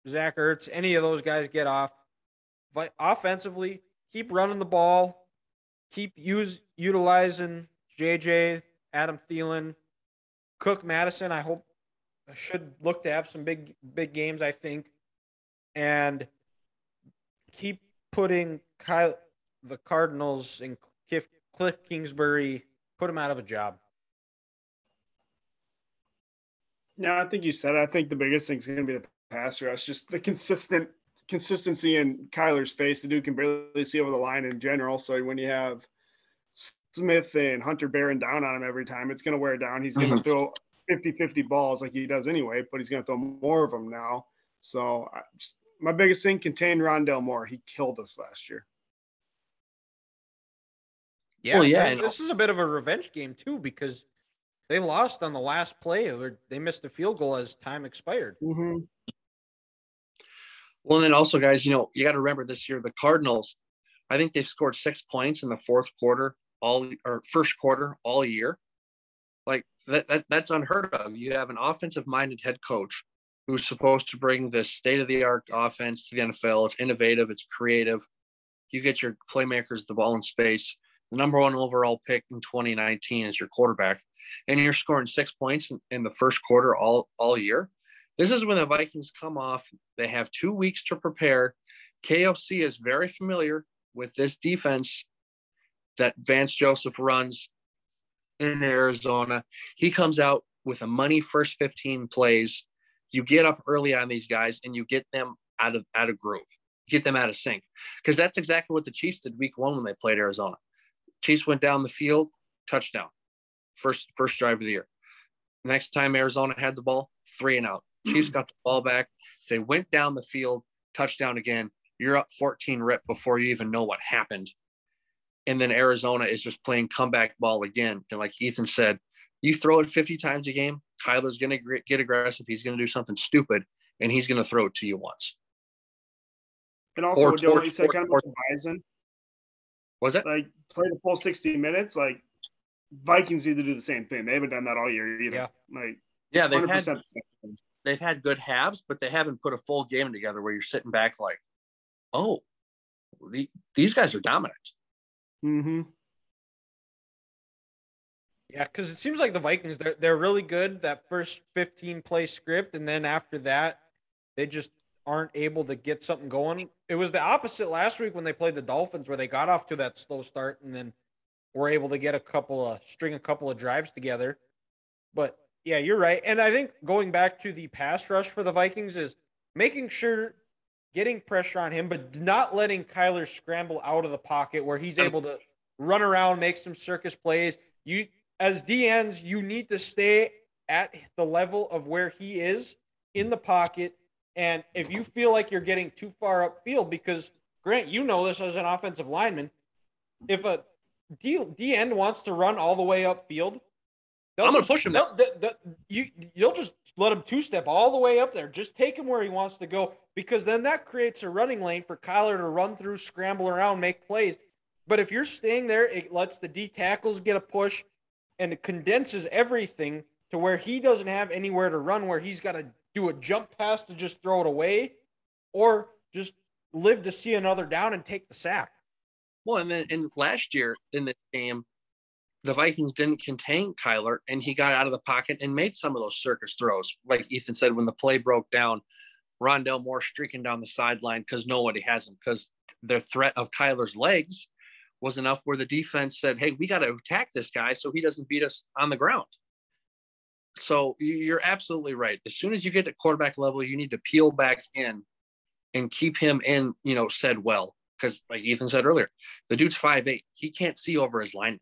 Zach Ertz, any of those guys get off. Vi- offensively, keep running the ball, keep use utilizing JJ, Adam Thielen, Cook Mattison, I hope should look to have some big big games, I think. And keep putting Kyle, the Cardinals and Cliff, Cliff Kingsbury, put him out of a job. Yeah, I think you said it. I think the biggest thing is going to be the pass rush, just the consistent consistency in Kyler's face. The dude can barely see over the line in general. So when you have Smith and Hunter Barron down on him every time, it's going to wear down. He's going to throw 50 50 balls like he does anyway, but he's going to throw more of them now. So I, just, my biggest thing contained Rondale Moore. He killed us last year. Yeah, Well, yeah, and and- this is a bit of a revenge game too because they lost on the last play or they missed a field goal as time expired. Mm-hmm. Well, and then also, guys, you know, you got to remember this year the Cardinals. I think they've scored six points in the fourth quarter, all or first quarter all year. Like that, that that's unheard of. You have an offensive-minded head coach who's supposed to bring this state-of-the-art offense to the NFL. It's innovative, it's creative. You get your playmakers the ball in space. The number one overall pick in 2019 is your quarterback, and you're scoring six points in, in the first quarter all all year. This is when the Vikings come off. They have two weeks to prepare. KFC is very familiar with this defense that Vance Joseph runs in Arizona. He comes out with a money first 15 plays. You get up early on these guys and you get them out of out of groove, get them out of sync. Because that's exactly what the Chiefs did week one when they played Arizona. Chiefs went down the field, touchdown. First first drive of the year. Next time Arizona had the ball, three and out. Hmm. Chiefs got the ball back. They went down the field, touchdown again. You're up 14 rip before you even know what happened. And then Arizona is just playing comeback ball again. And like Ethan said, you throw it 50 times a game, Kyler's going to get aggressive. He's going to do something stupid, and he's going to throw it to you once. And also, Or- what Dylan, or- you said kind of or- with Bison, Was it? like play the full 60 minutes. Like Vikings need to do the same thing. They haven't done that all year either. Yeah. Like Yeah, they've had the they've had good halves, but they haven't put a full game together where you're sitting back like, oh, the, these guys are dominant. Mm-hmm. Yeah, because it seems like the Vikings they're they're really good that first 15 play script, and then after that, they just aren't able to get something going. It was the opposite last week when they played the Dolphins, where they got off to that slow start and then were able to get a couple of string a couple of drives together. But yeah, you're right. And I think going back to the pass rush for the Vikings is making sure getting pressure on him, but not letting Kyler scramble out of the pocket where he's able to run around, make some circus plays. You as DNs, you need to stay at the level of where he is in the pocket. And if you feel like you're getting too far upfield, because Grant, you know this as an offensive lineman, if a D, D end wants to run all the way upfield, they'll I'm gonna push him they'll- they- they- you you'll just let him two step all the way up there. Just take him where he wants to go, because then that creates a running lane for Kyler to run through, scramble around, make plays. But if you're staying there, it lets the D tackles get a push, and it condenses everything to where he doesn't have anywhere to run, where he's got to do a jump pass to just throw it away, or just live to see another down and take the sack. Well, and then and last year in this game, the Vikings didn't contain Kyler, and he got out of the pocket and made some of those circus throws. Like Ethan said, when the play broke down, Rondale Moore streaking down the sideline because nobody has him because the threat of Kyler's legs was enough where the defense said, "Hey, we got to attack this guy so he doesn't beat us on the ground." So you- you're absolutely right. As soon as you get to quarterback level, you need to peel back in and keep him in, you know, said well. Because like Ethan said earlier, the dude's five eight. He can't see over his line.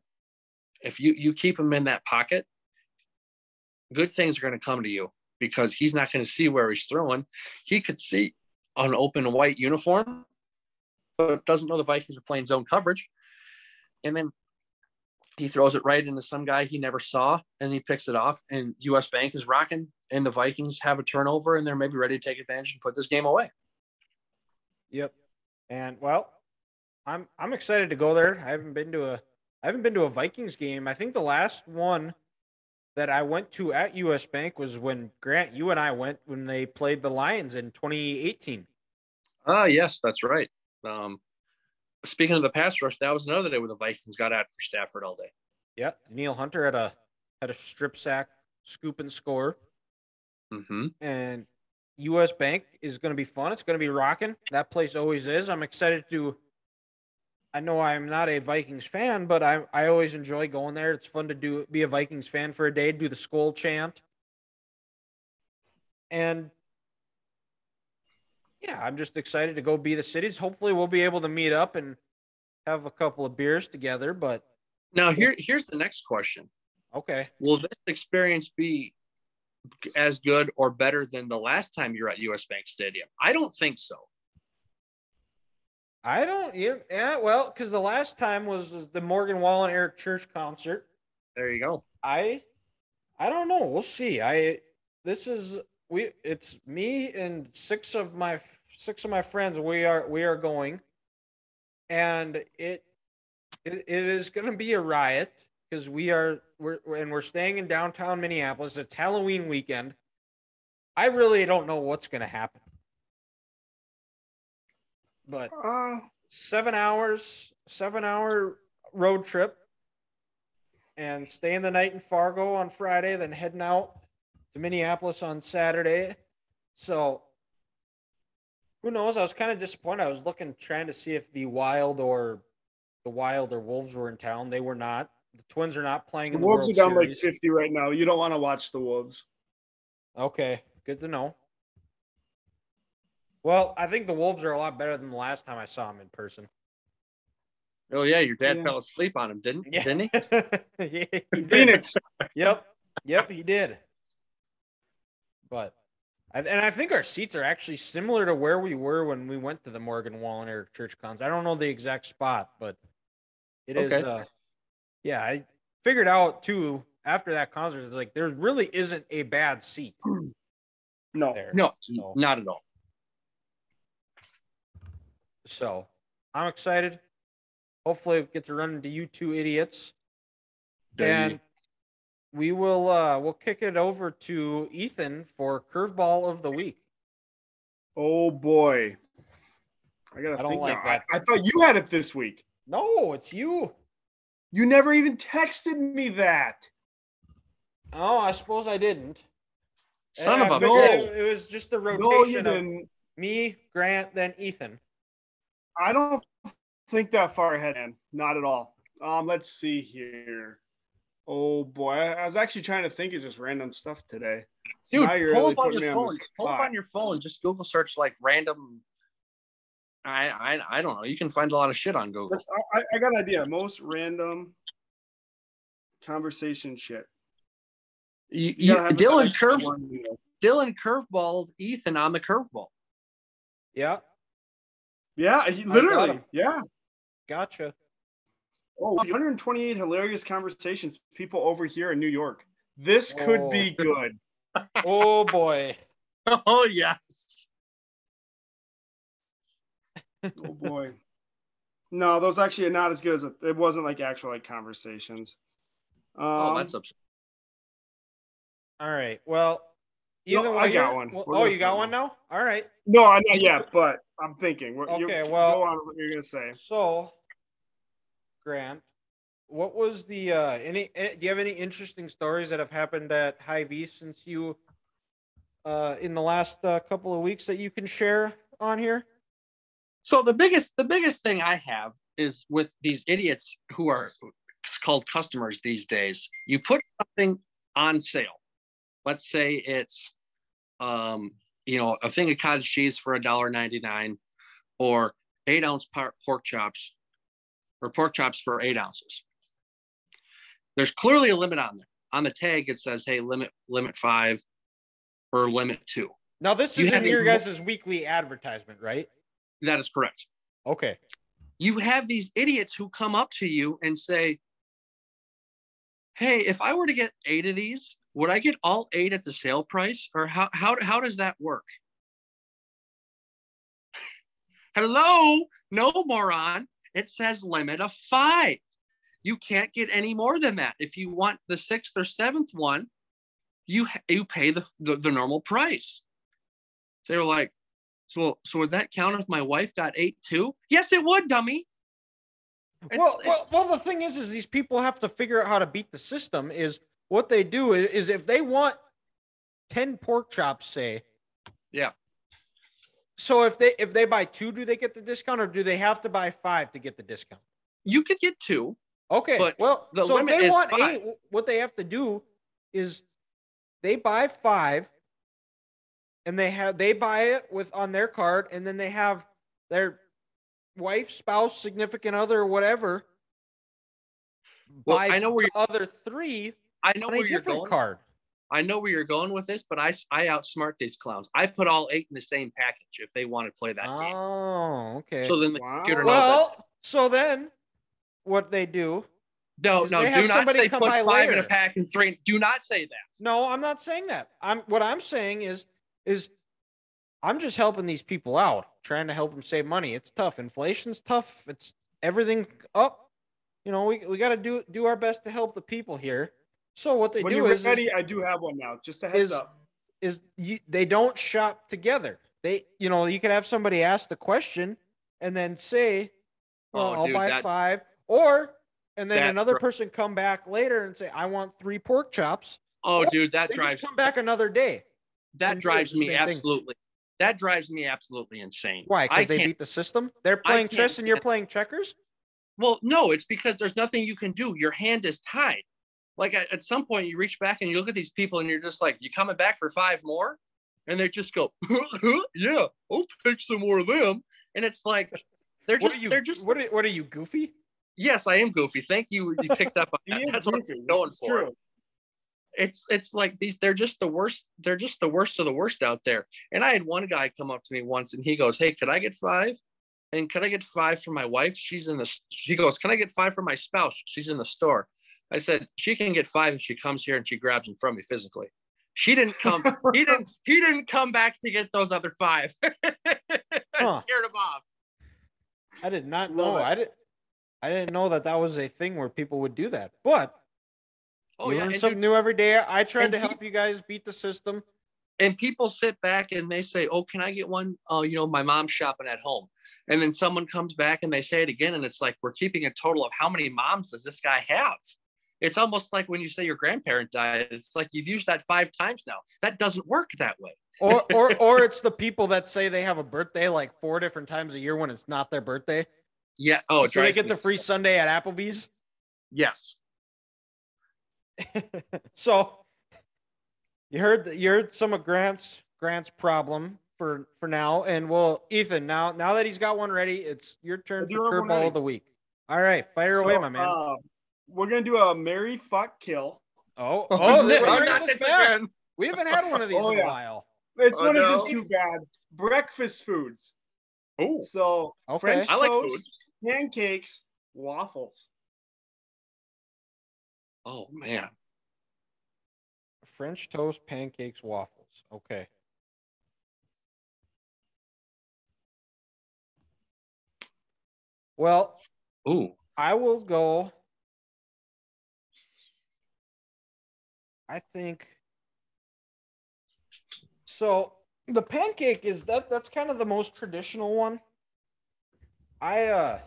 If you you keep him in that pocket, good things are going to come to you. because he's not going to see where he's throwing. He could see an open white uniform, but doesn't know the Vikings are playing zone coverage. And then he throws it right into some guy he never saw and he picks it off. And US Bank is rocking, and the Vikings have a turnover and they're maybe ready to take advantage and put this game away. Yep. And well, I'm I'm excited to go there. I haven't been to a I haven't been to a Vikings game. I think the last one that I went to at US Bank was when Grant, you and I went when they played the Lions in 2018. Ah, yes, that's right. Um, speaking of the pass rush, that was another day where the Vikings got out for Stafford all day. Yeah, Danielle Hunter had a had a strip sack, scoop and score, Mm-hmm. and US Bank is going to be fun. It's going to be rocking. That place always is. I'm excited to. I know I'm not a Vikings fan, but I I always enjoy going there. It's fun to do be a Vikings fan for a day, do the skull chant, and yeah, I'm just excited to go be the cities. Hopefully, we'll be able to meet up and have a couple of beers together. But Now here here's the next question. okay, Will this experience be as good or better than the last time you're at US Bank Stadium? I don't think so. I don't. Yeah, yeah well, because the last time was, was the Morgan Wallen Eric Church concert. There you go. I I don't know. We'll see. I this is we it's me and six of my six of my friends we are we are going and it it, it is going to be a riot because we are we're and we're staying in downtown Minneapolis. It's Halloween weekend. I really don't know what's going to happen. But Uh, seven hours, seven hour road trip, and staying the night in Fargo on Friday, then heading out to Minneapolis on Saturday. So who knows? I was kind of disappointed. I was looking, trying to see if the Wild or the Wild or Wolves were in town. They were not. The Twins are not playing the in the Wolves World are down like 50 right now. You don't want to watch the Wolves. Okay, good to know. Well, I think the Wolves are a lot better than the last time I saw them in person. Oh yeah, your dad Yeah. fell asleep on him, didn't Yeah. didn't he? yeah, he did. Phoenix. Yep. Yep, he did. But and I think our seats are actually similar to where we were when we went to the Morgan Wallen Eric Church concert. I don't know the exact spot, but it is. Okay. uh yeah, I figured out too after that concert, it's like there really isn't a bad seat No. there. No, So- not at all. So I'm excited. Hopefully we get to run into you two idiots. And we will uh we'll kick it over to Ethan for curveball of the week. Oh boy. I gotta I don't think like now. that. I, I thought you had it this week. No, it's you. You never even texted me that. Oh, I suppose I didn't. Son I of a figured bitch. It, it was just a No, rotation of me, Grant, then Ethan. I don't think that far ahead, man. Not at all. Um, let's see here. Oh boy, I, I was actually trying to think of just random stuff today. So Dude, pull really up on your me on phone. Pull up on your phone. Just Google search like random. I I I don't know. You can find a lot of shit on Google. I, I got an idea. Most random conversation shit. You, You you, gotta have a Dylan section curve one, you know. Dylan curveball Ethan on the curveball. Yeah, Yeah, he, literally. him. Yeah. gotcha. Oh, 128 hilarious conversations people over here in New York. This could Oh. be good. Oh boy. Oh yes. Oh boy. No, those actually are not as good as it, it wasn't like actual like conversations. Um, Oh, that's upset. All right. Well, No, either I got you're- one. well- We're oh, gonna you got one now? All right. no, I'm not yet, but I'm thinking. What- you- Okay, go well- on with what you're gonna say. So, Grant, what was the uh any eh, do you have any interesting stories that have happened at Hy-Vee since you uh in the last uh, couple of weeks that you can share on here? So the biggest the biggest thing I have is with these idiots who are called customers these days. You put something on sale. Let's say it's um, you know, a thing of cottage cheese for a dollar ninety nine, or eight ounce pork chops, or pork chops for eight ounces. There's clearly a limit on there. On the tag, it says, "Hey, limit limit five, or limit two. Now this You is in your guys' weekly advertisement, right? That is correct. Okay. You have these idiots who come up to you and say, Hey, if I were to get eight of these, would I get all eight at the sale price? Or how how, how does that work? Hello, no moron. It says limit of five. You can't get any more than that. If you want the sixth or seventh one, you you pay the the, the normal price. They were like, so so would that count if my wife got eight too? Yes, it would, dummy. It's- well, it's- well, well, the thing is, is these people have to figure out how to beat the system. Is what they do is, is if they want ten pork chops, say, Yeah. So if they if they buy two, do they get the discount, or do they have to buy five to get the discount? you could get two. Okay, But well, so if they want five. eight, what they have to do is they buy five, and they have they buy it with on their card, and then they have their wife, spouse, significant other, whatever. Well, I know where the other three I know where you're going. card. I know where you're going with this, but I I outsmart these clowns. I put all eight in the same package if they want to play that game. Oh, okay. So then the Wow. computer knows that. well, so then what they do? No, no, do not say come put by five in a pack and three. Do not say that. No, I'm not saying that. I'm what I'm saying is is I'm just helping these people out, trying to help them save money. It's tough. Inflation's tough. It's everything up. You know, we, we got to do do our best to help the people here. So what they when do you're is, is I do have one now. Just a heads is- up. is you, they don't shop together. They, you know, you could have somebody ask the question and then say, "Well, Oh, I'll dude, buy that- five, or and then another dri- person come back later and say, "I want three pork chops." Oh, Well, dude, that They drives just come back another day. that and do it drives me same thing. absolutely. That drives me absolutely insane. Why? Because they beat the system. They're playing chess and you're playing checkers. Well, no, it's because there's nothing you can do. Your hand is tied. Like at, at some point, you reach back and you look at these people and you're just like, you coming back for five more? And they just go, yeah, I'll take some more of them. And it's like, they're What just, are you? they're just, what are, what are you goofy? yes, I am goofy. Thank you. You picked up on that. That's what I'm goofy. going is for. true. It's, it's like these, they're just the worst. They're just the worst of the worst out there. And I had one guy come up to me once and he goes, hey, could I get five? And could I get five for my wife? She's in the, she goes, can I get five for my spouse? She's in the store. I said, she can get five if she comes here and she grabs them from me physically. She didn't come, he didn't, he didn't come back to get those other five. I Huh. scared him off. I did not know. I didn't I didn't know that that was a thing where people would do that. But Oh you yeah. learn And, something new every day. I tried and to help you guys beat the system. and people sit back and they say, "Oh, can I get one?" Oh, you know, my mom's shopping at home, and then someone comes back and they say it again, and it's like we're keeping a total of how many moms does this guy have? It's almost like when you say your grandparent died. It's like you've used that five times now. That doesn't work that way. Or or or it's the people that say they have a birthday like four different times a year when it's not their birthday. Yeah. Oh, so they get the free Sunday at Applebee's. Yes. so you heard that you heard some of Grant's Grant's problem for for now, and well, Ethan, now now that he's got one ready, it's your turn I do for curveball of the week. All right, fire away, my man. uh, we're gonna do a marry fuck kill. oh, Oh, no, we're not this this again. We haven't had one of these Oh, in yeah. a while. It's Oh, one no. isn't too bad. Breakfast foods. Oh, So Okay. French I like toast, food. pancakes, waffles. Oh man. French toast, pancakes, waffles. Okay. Well, Ooh. I will go. I think so. The pancake is that that's kind of the most traditional one. I uh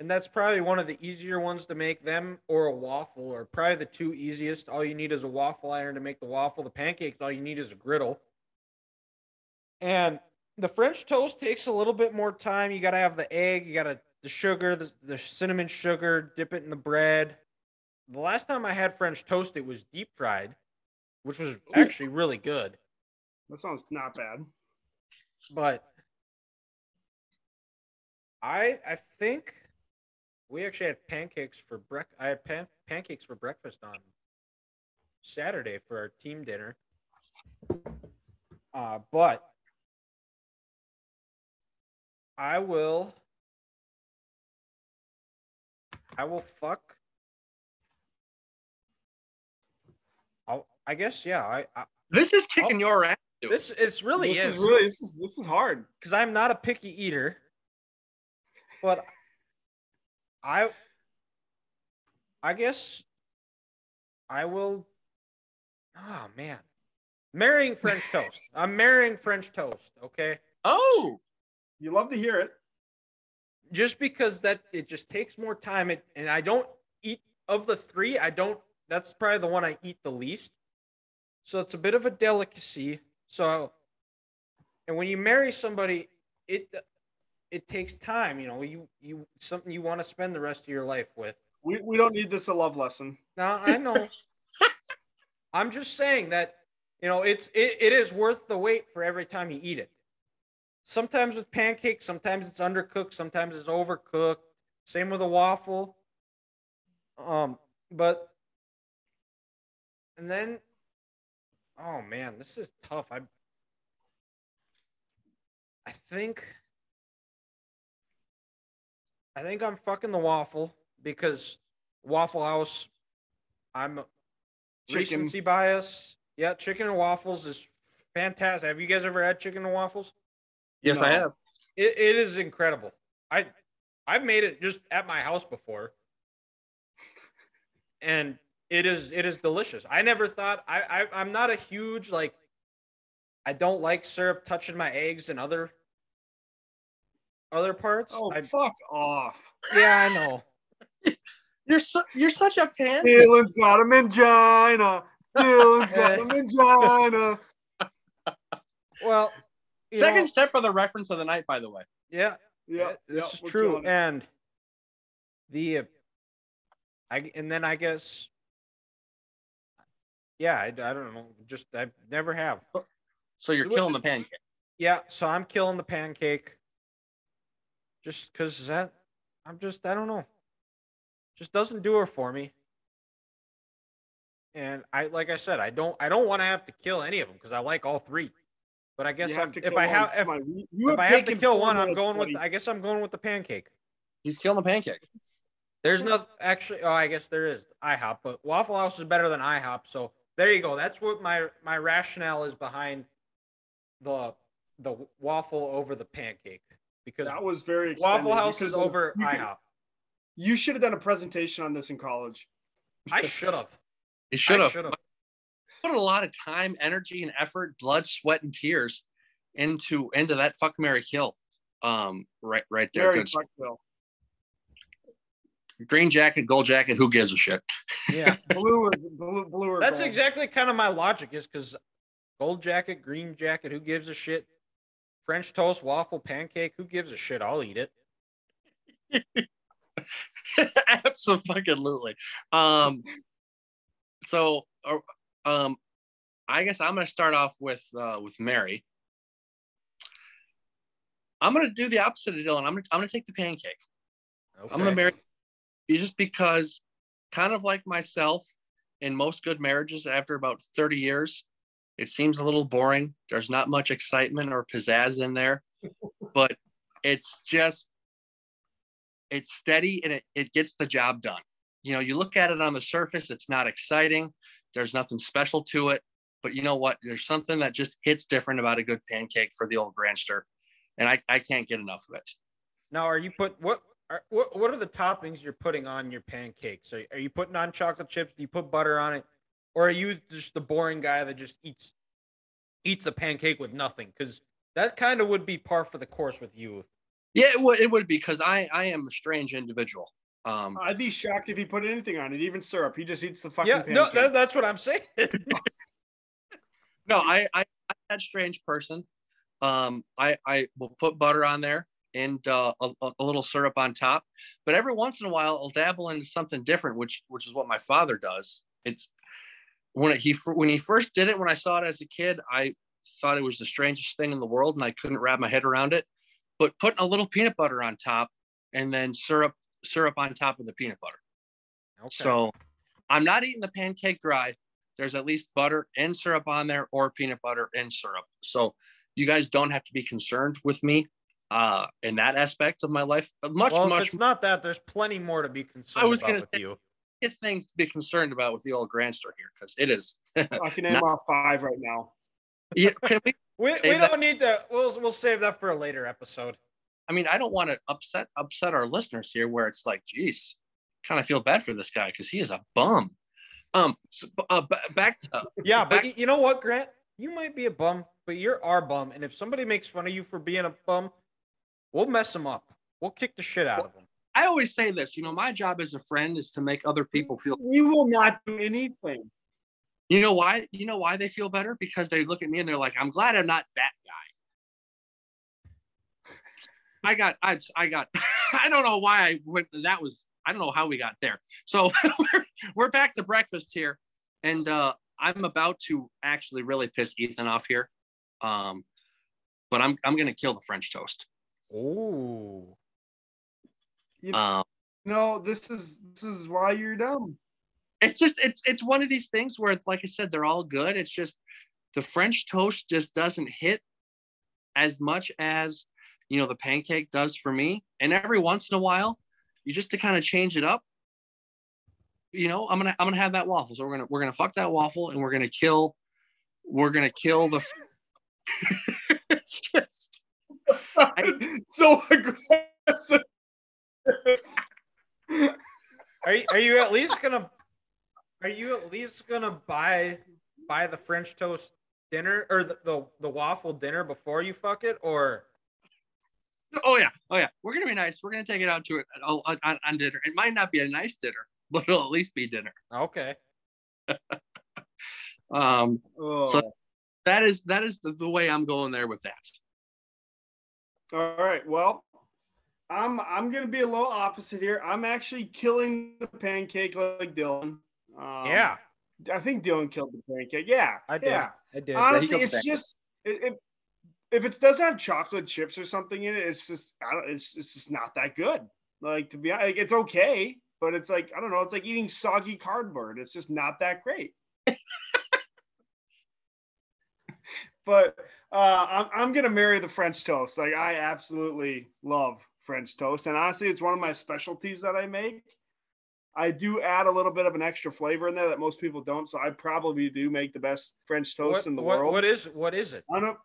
and that's probably one of the easier ones to make them or a waffle or probably the two easiest. All you need is a waffle iron to make the waffle. The pancakes, all you need is a griddle. And the French toast takes a little bit more time. You got to have the egg, you got to the sugar, the, the cinnamon sugar, dip it in the bread. The last time I had French toast, it was deep fried, which was actually really good. That sounds not bad. But I I think we actually had pancakes for brec. I had pan- pancakes for breakfast on Saturday for our team dinner. Uh, but I will. I will fuck. I'll, I guess yeah. I, I This is kicking your ass. dude. this is really this is is really this is this is hard. because I'm not a picky eater, but I I guess I will. Oh man, marrying French toast. I'm marrying French toast. Okay, Oh, You love to hear it. just because that it just takes more time. It, and I don't eat of the three. I don't. That's probably the one I eat the least. So it's a bit of a delicacy. So, and when you marry somebody, it it takes time. You know, you you something you want to spend the rest of your life with. We, we don't need this a love lesson. Now I know. I'm just saying that you know it's it, it is worth the wait for every time you eat it. Sometimes with pancakes, sometimes it's undercooked, sometimes it's overcooked. Same with a waffle. Um, but and then oh man, this is tough. I I think I think I'm fucking the waffle because Waffle House I'm Chicken. recency bias. Yeah, chicken and waffles is fantastic. Have you guys ever had chicken and waffles? yes, I have. It, it is incredible. I I've made it just at my house before, and it is it is delicious. I never thought I, I I'm not a huge like. I don't like syrup touching my eggs and other other parts. Oh, I, fuck off. yeah, I know. You're su- you're such a pan. Dylan's got a mangina. Dylan's got a mangina. Well, Second know, step of the reference of the night, by the way. yeah, Yeah, this yeah, is true. And the, uh, I and then I guess, yeah, I, I don't know. Just I never have. So you're Do it- killing the pancake. Yeah, so I'm killing the pancake. Just because that, I'm just I don't know. Just doesn't do her for me. And I like I said, I don't I don't want to have to kill any of them because I like all three. But I guess I'm, if I have if, Come on, you- you if I have to kill one, I'm minutes, going with. I guess I'm going with the pancake. He's killing the pancake. There's no actually. Oh, I guess there is IHOP, but Waffle House is better than IHOP. So there you go. That's what my my rationale is behind the the waffle over the pancake because That was very extended. Waffle House is over you could- You should have done a presentation on this in college. I should have. He should I have should have. put a lot of time, energy, and effort, blood, sweat, and tears into into that fuck Mary kill. Um, right, right there. Very Good. fuck Bill. Green jacket, gold jacket. Who gives a shit? Yeah, Blue or blue, blue or that's gold. exactly kind of my logic. Is because gold jacket, green jacket, who gives a shit? French toast, waffle, pancake, who gives a shit? I'll eat it. Absolutely. Um, so, uh, um, I guess I'm gonna start off with uh, with marry. I'm gonna do the opposite of Dylan. I'm gonna I'm gonna take the pancake. I'm gonna Okay. marry just because, kind of like myself, in most good marriages, after about 30 years, it seems a little boring. There's not much excitement or pizzazz in there, but it's just it's steady and it, it gets the job done. You know, you look at it on the surface, it's not exciting. There's nothing special to it. But you know what? There's something that just hits different about a good pancake for the old grandster. And I, I can't get enough of it. Now, are you put what? Are, what what are the toppings you're putting on your pancakes? Are, are you putting on chocolate chips? Do you put butter on it, or are you just the boring guy that just eats eats a pancake with nothing? Because that kind of would be par for the course with you. Yeah, it would it would be because I I am a strange individual. Um, I'd be shocked if he put anything on it, even syrup. He just eats the fucking Yeah, pancake. no, that, that's what I'm saying. no, I I I'm that strange person. Um, I I will put butter on there and uh, a, a little syrup on top, but every once in a while I'll dabble into something different, which which is what my father does. It's when he when he first did it when I saw it as a kid, I thought it was the strangest thing in the world, and I couldn't wrap my head around it. But putting a little peanut butter on top and then syrup syrup on top of the peanut butter. Okay. So I'm not eating the pancake dry. there's at least butter and syrup on there or peanut butter and syrup. So you guys don't have to be concerned with me uh in that aspect of my life. Much, well, much it's not that, there's plenty more to be concerned I was about gonna with say- you. More things to be concerned about with the old grandster here because it is. I can name off five right now. Yeah, can we? We, we don't need to. We'll we'll save that for a later episode. I mean, I don't want to upset upset our listeners here, where it's like, geez, kind of feel bad for this guy because he is a bum. Um, so, uh, b- back to Yeah, but Back- y- you know what, Grant? You might be a bum, but you're our bum. And if somebody makes fun of you for being a bum, we'll mess them up. We'll kick the shit out of them. I always say this, you know, my job as a friend is to make other people feel. We will not do anything. You know why? You know why they feel better? Because they look at me and they're like, "I'm glad I'm not that guy." I got, I, I got, I don't know why I went. That was, I don't know how we got there. So we're, we're back to breakfast here, and uh, I'm about to actually really piss Ethan off here, um, but I'm I'm gonna kill the French toast. Ooh. You Um, know, this is this is why you're dumb. it's just it's it's one of these things where like i said they're all good it's just the french toast just doesn't hit as much as you know the pancake does for me and every once in a while you just to kind of change it up you know i'm gonna i'm gonna have that waffle so we're gonna we're gonna fuck that waffle and we're gonna kill we're gonna kill the it's just so aggressive. Are you, are you at least gonna are you at least gonna buy buy the French toast dinner or the, the, the waffle dinner before you fuck it or oh yeah oh yeah we're gonna be nice we're gonna take it out to it on, on, on dinner it might not be a nice dinner but it'll at least be dinner okay. um Oh. So- that is that is the, the way I'm going there with that. All right. Well, I'm I'm gonna be a little opposite here. I'm actually killing the pancake like Dylan. Um, yeah, I think Dylan killed the pancake. Yeah. I did. Yeah. I did. Honestly, it's just it, if it doesn't have chocolate chips or something in it, it's just I don't. It's it's just not that good. Like to be honest, like, it's okay, but it's like I don't know. It's like eating soggy cardboard. It's just not that great. but uh, I'm I'm gonna marry the French toast. Like I absolutely love French toast, and honestly, it's one of my specialties that I make. I do add a little bit of an extra flavor in there that most people don't, so I probably do make the best French toast what, in the what- world. what is what is it? I don't.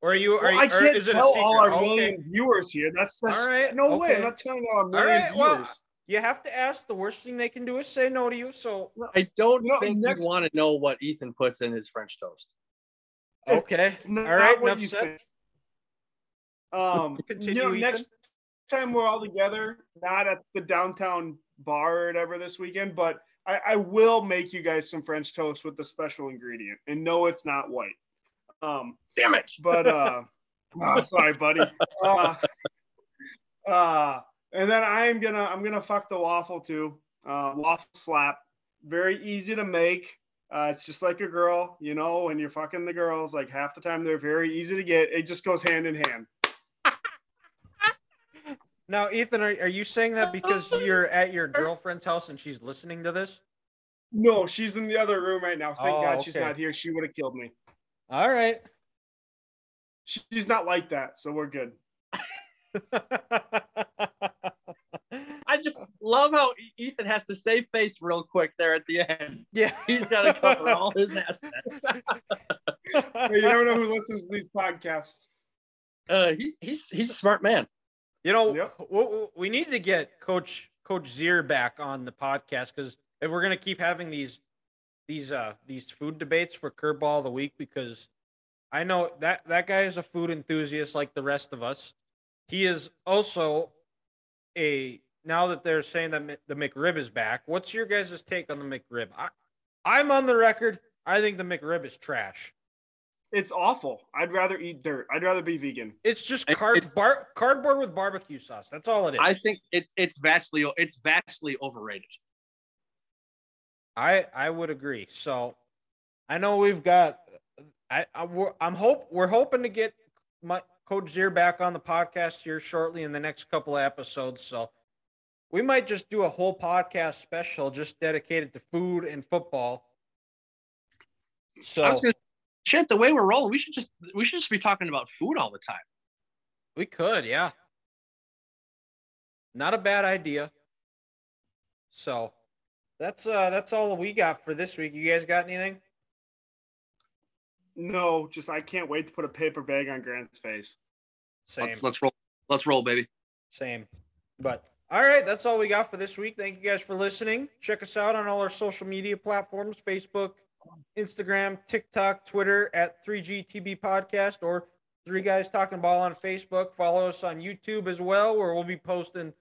Or are you are Well, you, I can't is it a tell all our Okay. million viewers here. That's, that's All right, no way. I'm not telling all our All million right, well, viewers. You have to ask. The worst thing they can do is say no to you. So I don't No, think next- you want to know what Ethan puts in his French toast. okay, It's not all right, what enough you said. think. Um, Continue, you know, Ethan. next time we're all together, not at the downtown bar or whatever this weekend, but I, I will make you guys some French toast with the special ingredient. And no, it's not white. Um, Damn it! but uh oh, sorry buddy uh, uh and then i'm gonna i'm gonna fuck the waffle too uh waffle slap very easy to make uh it's just like a girl you know when you're fucking the girls like half the time they're very easy to get it just goes hand in hand Now, Ethan, are, are you saying that because you're at your girlfriend's house and she's listening to this? no she's in the other room right now thank Oh, god she's okay. not here she would have killed me All right. she's not like that so we're good I just love how Ethan has to save face real quick there at the end. yeah. He's got to cover all his assets. Hey, you never know who listens to these podcasts Uh, he's he's he's a smart man. You know, Yep. w- w- we need to get Coach Coach Zier back on the podcast because if we're gonna keep having these these uh these food debates for Curveball of the Week, because I know that that guy is a food enthusiast like the rest of us. He is also a now that they're saying that the McRib is back. What's your guys' take on the McRib? I, I'm on the record. I think the McRib is trash. It's awful i'd rather eat dirt i'd rather be vegan It's just card it's- bar, cardboard with barbecue sauce. That's all it is. I think it's it's vastly it's vastly overrated. I I would agree. So I know we've got I, I we're, I'm hope we're hoping to get my coach Zier back on the podcast here shortly in the next couple of episodes. So we might just do a whole podcast special just dedicated to food and football. So I was gonna shit. The way we're rolling, we should just we should just be talking about food all the time. we could, yeah. Not a bad idea. So that's uh that's all we got for this week. You guys got anything? No, just I can't wait to put a paper bag on Grant's face. Same. Let's, let's roll. Let's roll, baby. Same. But all right, that's all we got for this week. Thank you guys for listening. Check us out on all our social media platforms Facebook, Instagram, TikTok, Twitter at 3GTB Podcast or Three Guys Talking Ball on Facebook. Follow us on YouTube as well, where we'll be posting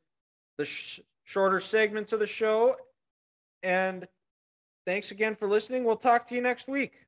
the sh- shorter segments of the show. And thanks again for listening. We'll talk to you next week.